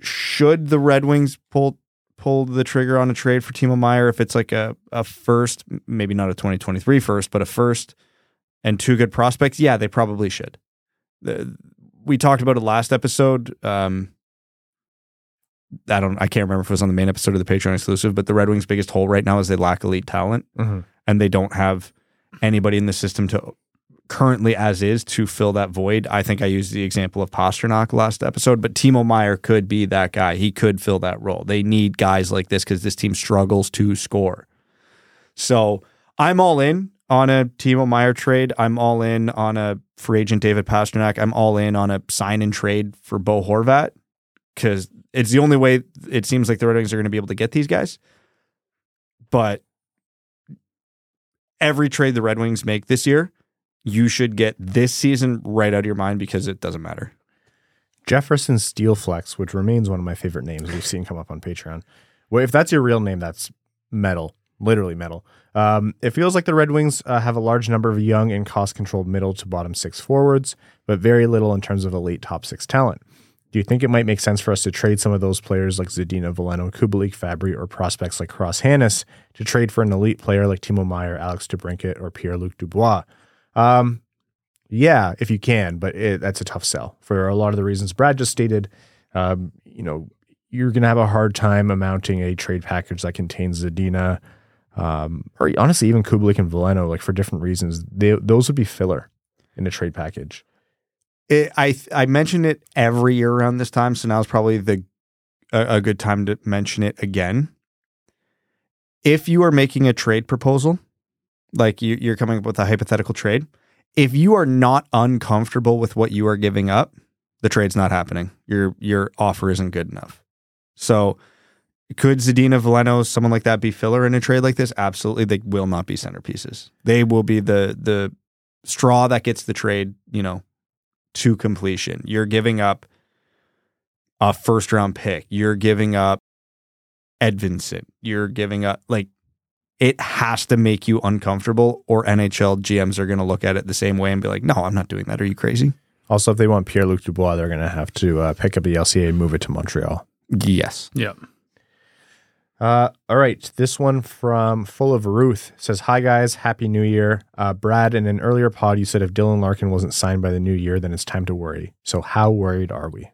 Should the Red Wings pull pull the trigger on a trade for Timo Meier if it's like a, a first, maybe not a 2023 first, but a first and two good prospects? Yeah, they probably should. The, we talked about it last episode. Um, I don't. I can't remember if it was on the main episode of the Patreon exclusive, but the Red Wings' biggest hole right now is they lack elite talent, and they don't have anybody in the system to currently as is to fill that void. I think I used the example of Pastrnak last episode, but Timo Meier could be that guy. He could fill that role. They need guys like this because this team struggles to score. So I'm all in on a Timo Meier trade. I'm all in on a free agent David Pastrnak. I'm all in on a sign and trade for Bo Horvat because it's the only way it seems like the Red Wings are going to be able to get these guys. But every trade the Red Wings make this year, you should get this season right out of your mind because it doesn't matter. Jefferson Steelflex, which remains one of my favorite names we've seen come up on Patreon. Well, if that's your real name, that's metal, literally metal. Um, it feels like the Red Wings uh, have a large number of young and cost controlled middle to bottom six forwards, but very little in terms of elite top six talent. Do you think it might make sense for us to trade some of those players like Zadina, Veleno, Kubalik, Fabbri, or prospects like Cross Hanas to trade for an elite player like Timo Meier, Alex DeBrincat, or Pierre Luc Dubois? Um, yeah, if you can, but it, that's a tough sell for a lot of the reasons Brad just stated. Um, you know, you're going to have a hard time amounting a trade package that contains Zadina, um, or honestly, even Kubalik and Veleno, like for different reasons. They, those would be filler in a trade package. It, I I mention it every year around this time, so now is probably the a, a good time to mention it again. If you are making a trade proposal, like you, you're coming up with a hypothetical trade, if you are not uncomfortable with what you are giving up, the trade's not happening. Your your offer isn't good enough. So could Zadina Veleno, someone like that, be filler in a trade like this? Absolutely. They will not be centerpieces. They will be the the straw that gets the trade, you know, to completion. You're giving up a first round pick. You're giving up Edvinsson. You're giving up like it has to make you uncomfortable, or NHL GMs are going to look at it the same way and be like, "No, I'm not doing that. Are you crazy?" Also, if they want Pierre Luc Dubois, they're going to have to uh, pick up the LCA and move it to Montreal. Yes. Yep. Uh, all right. This one from Full of Ruth says, Hi, guys. Happy New Year. Uh, Brad, in an earlier pod, you said if Dylan Larkin wasn't signed by the new year, then it's time to worry. So, how worried are we?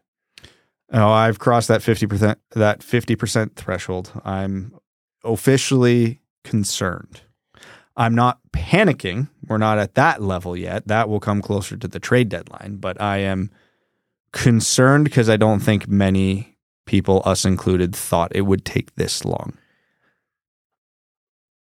Oh, I've crossed that fifty percent that fifty percent threshold. I'm officially concerned. I'm not panicking. We're not at that level yet. That will come closer to the trade deadline. But I am concerned because I don't think many people, us included, thought it would take this long.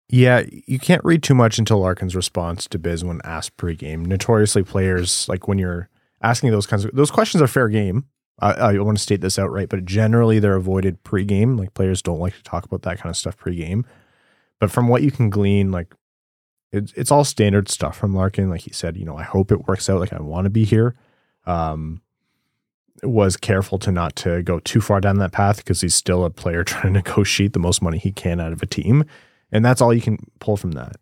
Yeah, you can't read too much into Larkin's response to Biz when asked pregame. Notoriously, players like when you're asking those kinds of those questions are fair game. I, I want to state this outright, but generally they're avoided pregame. Like players don't like to talk about that kind of stuff pregame. But from what you can glean, like it's it's all standard stuff from Larkin. Like he said, you know, I hope it works out. Like I want to be here. Um, was careful to not to go too far down that path because he's still a player trying to negotiate the most money he can out of a team. And that's all you can pull from that.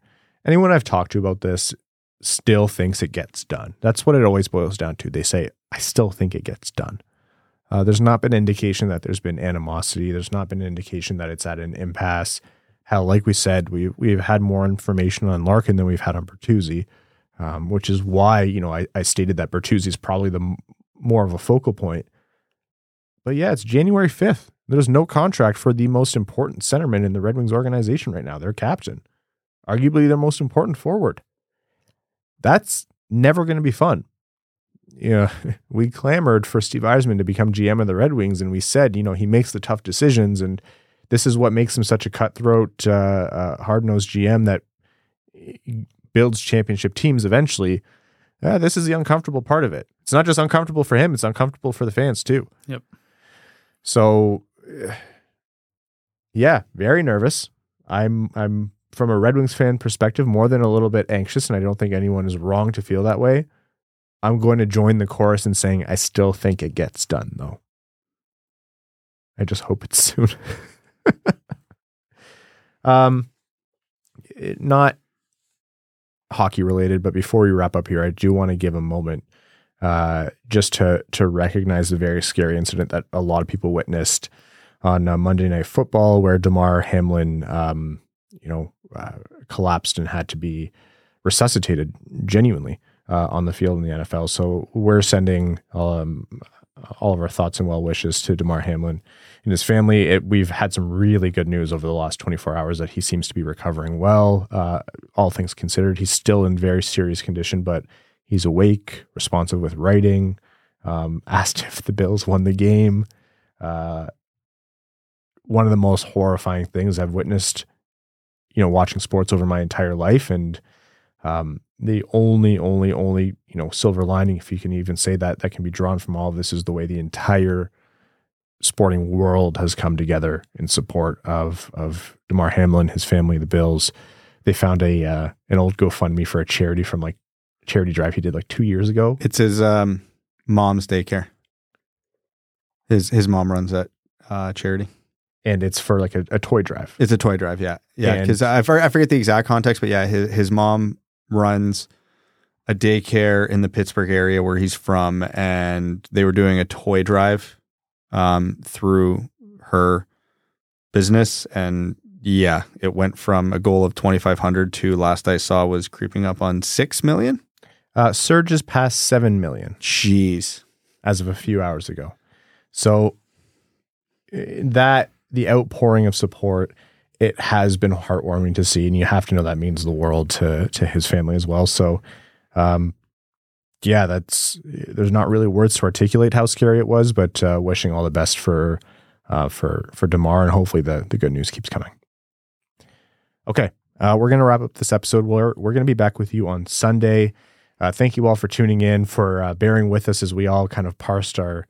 Anyone I've talked to about this still thinks it gets done. That's what it always boils down to. They say, I still think it gets done. Uh, there's not been indication that there's been animosity. There's not been indication that it's at an impasse. Hell, like we said, we we've had more information on Larkin than we've had on Bertuzzi, um, which is why you know I, I stated that Bertuzzi is probably the m- more of a focal point. But yeah, it's January fifth. There's no contract for the most important centerman in the Red Wings organization right now. Their captain, arguably their most important forward. That's never going to be fun. You know, we clamored for Steve Yzerman to become GM of the Red Wings, and we said, you know, he makes the tough decisions, and this is what makes him such a cutthroat, uh, uh, hard nosed GM that builds championship teams eventually. Uh, this is the uncomfortable part of it. It's not just uncomfortable for him; it's uncomfortable for the fans too. Yep. So, yeah, very nervous. I'm I'm from a Red Wings fan perspective more than a little bit anxious, and I don't think anyone is wrong to feel that way. I'm going to join the chorus in saying I still think it gets done, though. I just hope it's soon. um, not hockey related, but before we wrap up here, I do want to give a moment uh, just to to recognize the very scary incident that a lot of people witnessed on uh, Monday Night Football, where Damar Hamlin, um, you know, uh, collapsed and had to be resuscitated genuinely uh, on the field in the NFL. So we're sending um, all of our thoughts and well wishes to Damar Hamlin and his family. It, we've had some really good news over the last 24 hours that he seems to be recovering well. Uh, all things considered, he's still in very serious condition, but he's awake, responsive with writing. Um, asked if the Bills won the game. Uh, one of the most horrifying things I've witnessed, you know, watching sports over my entire life, and um, the only, only, only, you know, silver lining, if you can even say that, that can be drawn from all of this is the way the entire sporting world has come together in support of of Damar Hamlin, his family, the Bills. They found a uh, an old GoFundMe for a charity from like charity drive he did like two years ago. It's his um, mom's daycare. His his mom runs that uh, charity. and it's for like a, a toy drive. It's a toy drive, yeah, yeah. Because I, I forget the exact context, but yeah, his his mom runs a daycare in the Pittsburgh area where he's from, and they were doing a toy drive um, through her business. And yeah, it went from a goal of 2,500 to last I saw was creeping up on 6 million. Uh, Surge is past 7 million Jeez. as of a few hours ago. So eh, that the outpouring of support, it has been heartwarming to see, and you have to know that means the world to to his family as well. So, um, yeah, that's there's not really words to articulate how scary it was, but uh, wishing all the best for uh, for for Damar, and hopefully the the good news keeps coming. Okay, uh, we're gonna wrap up this episode. We're we're gonna be back with you on Sunday. Uh, thank you all for tuning in, for uh, bearing with us as we all kind of parsed our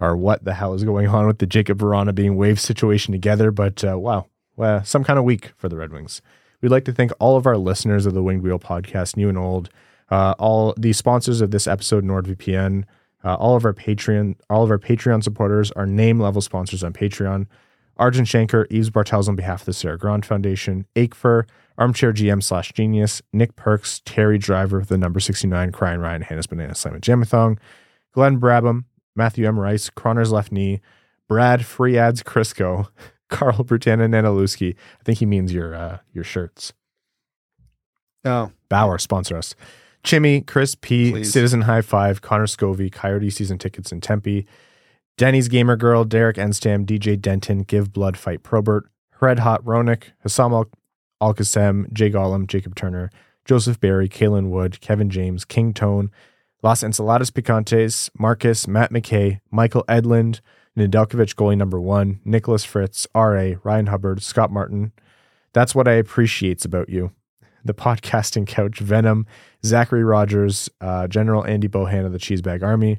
our what the hell is going on with the Jakub Vrana being wave situation together. But uh, wow, well, some kind of week for the Red Wings. We'd like to thank all of our listeners of the Winged Wheel podcast, new and old, uh, all the sponsors of this episode, NordVPN, uh, all of our Patreon, all of our Patreon supporters, our name level sponsors on Patreon. Arjun Shanker, Eves Bartels on behalf of the Sarah Grand Foundation, Akefer, Armchair GM slash Genius, Nick Perks, Terry Driver, of the number 69, Crying Ryan, Hannah's Banana Slam Jamathong, Glenn Brabham, Matthew M. Rice, Croner's Left Knee, Brad Free Ads Crisco, Carl Brutana Nanaluski. I think he means your uh, your shirts. Oh, Bauer sponsor us. Chimmy, Chris P, Please. Citizen High Five, Connor Scovey, Coyote season tickets in Tempe, Denny's Gamer Girl, Derek Enstam, DJ Denton, Give Blood Fight Probert, Red Hot Hronek, Hassam Al- Alkasem, Jay Gollum, Jacob Turner, Joseph Barry, Kalen Wood, Kevin James, King Tone, Las Ensaladas Picantes, Marcus, Matt McKay, Michael Edlund, Nedeljkovic goalie number one, Nicholas Fritz, R.A., Ryan Hubbard, Scott Martin. That's what I appreciates about you. The podcasting couch, Venom, Zachary Rogers, uh, General Andy Bohan of the Cheesebag Army,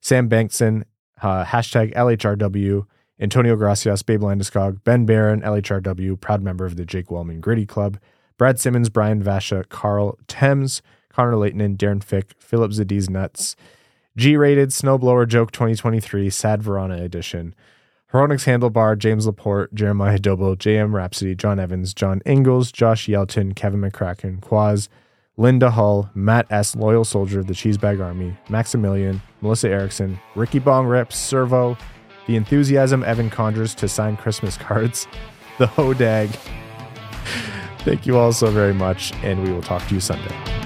Sam Bankson, uh, hashtag LHRW, Antonio Gracias, Babe Landeskog, Ben Barron, LHRW, proud member of the Jake Walman Gritty Club, Brad Simmons, Brian Vasha, Carl Thames, Connor Leighton, Darren Fick, Philip Zadiz Nuts, G rated Snowblower Joke 2023, Sad Vrana Edition, Hronek's Handlebar, James Laporte, Jeremiah Doble, JM Rhapsody, John Evans, John Ingalls, Josh Yelton, Kevin McCracken, Quaz, Linda Hull, Matt S., Loyal Soldier of the Cheesebag Army, Maximilian, Melissa Erickson, Ricky Bong Rips, Servo, The Enthusiasm Evan Conjures to sign Christmas cards, The Hodag. Thank you all so very much, and we will talk to you Sunday.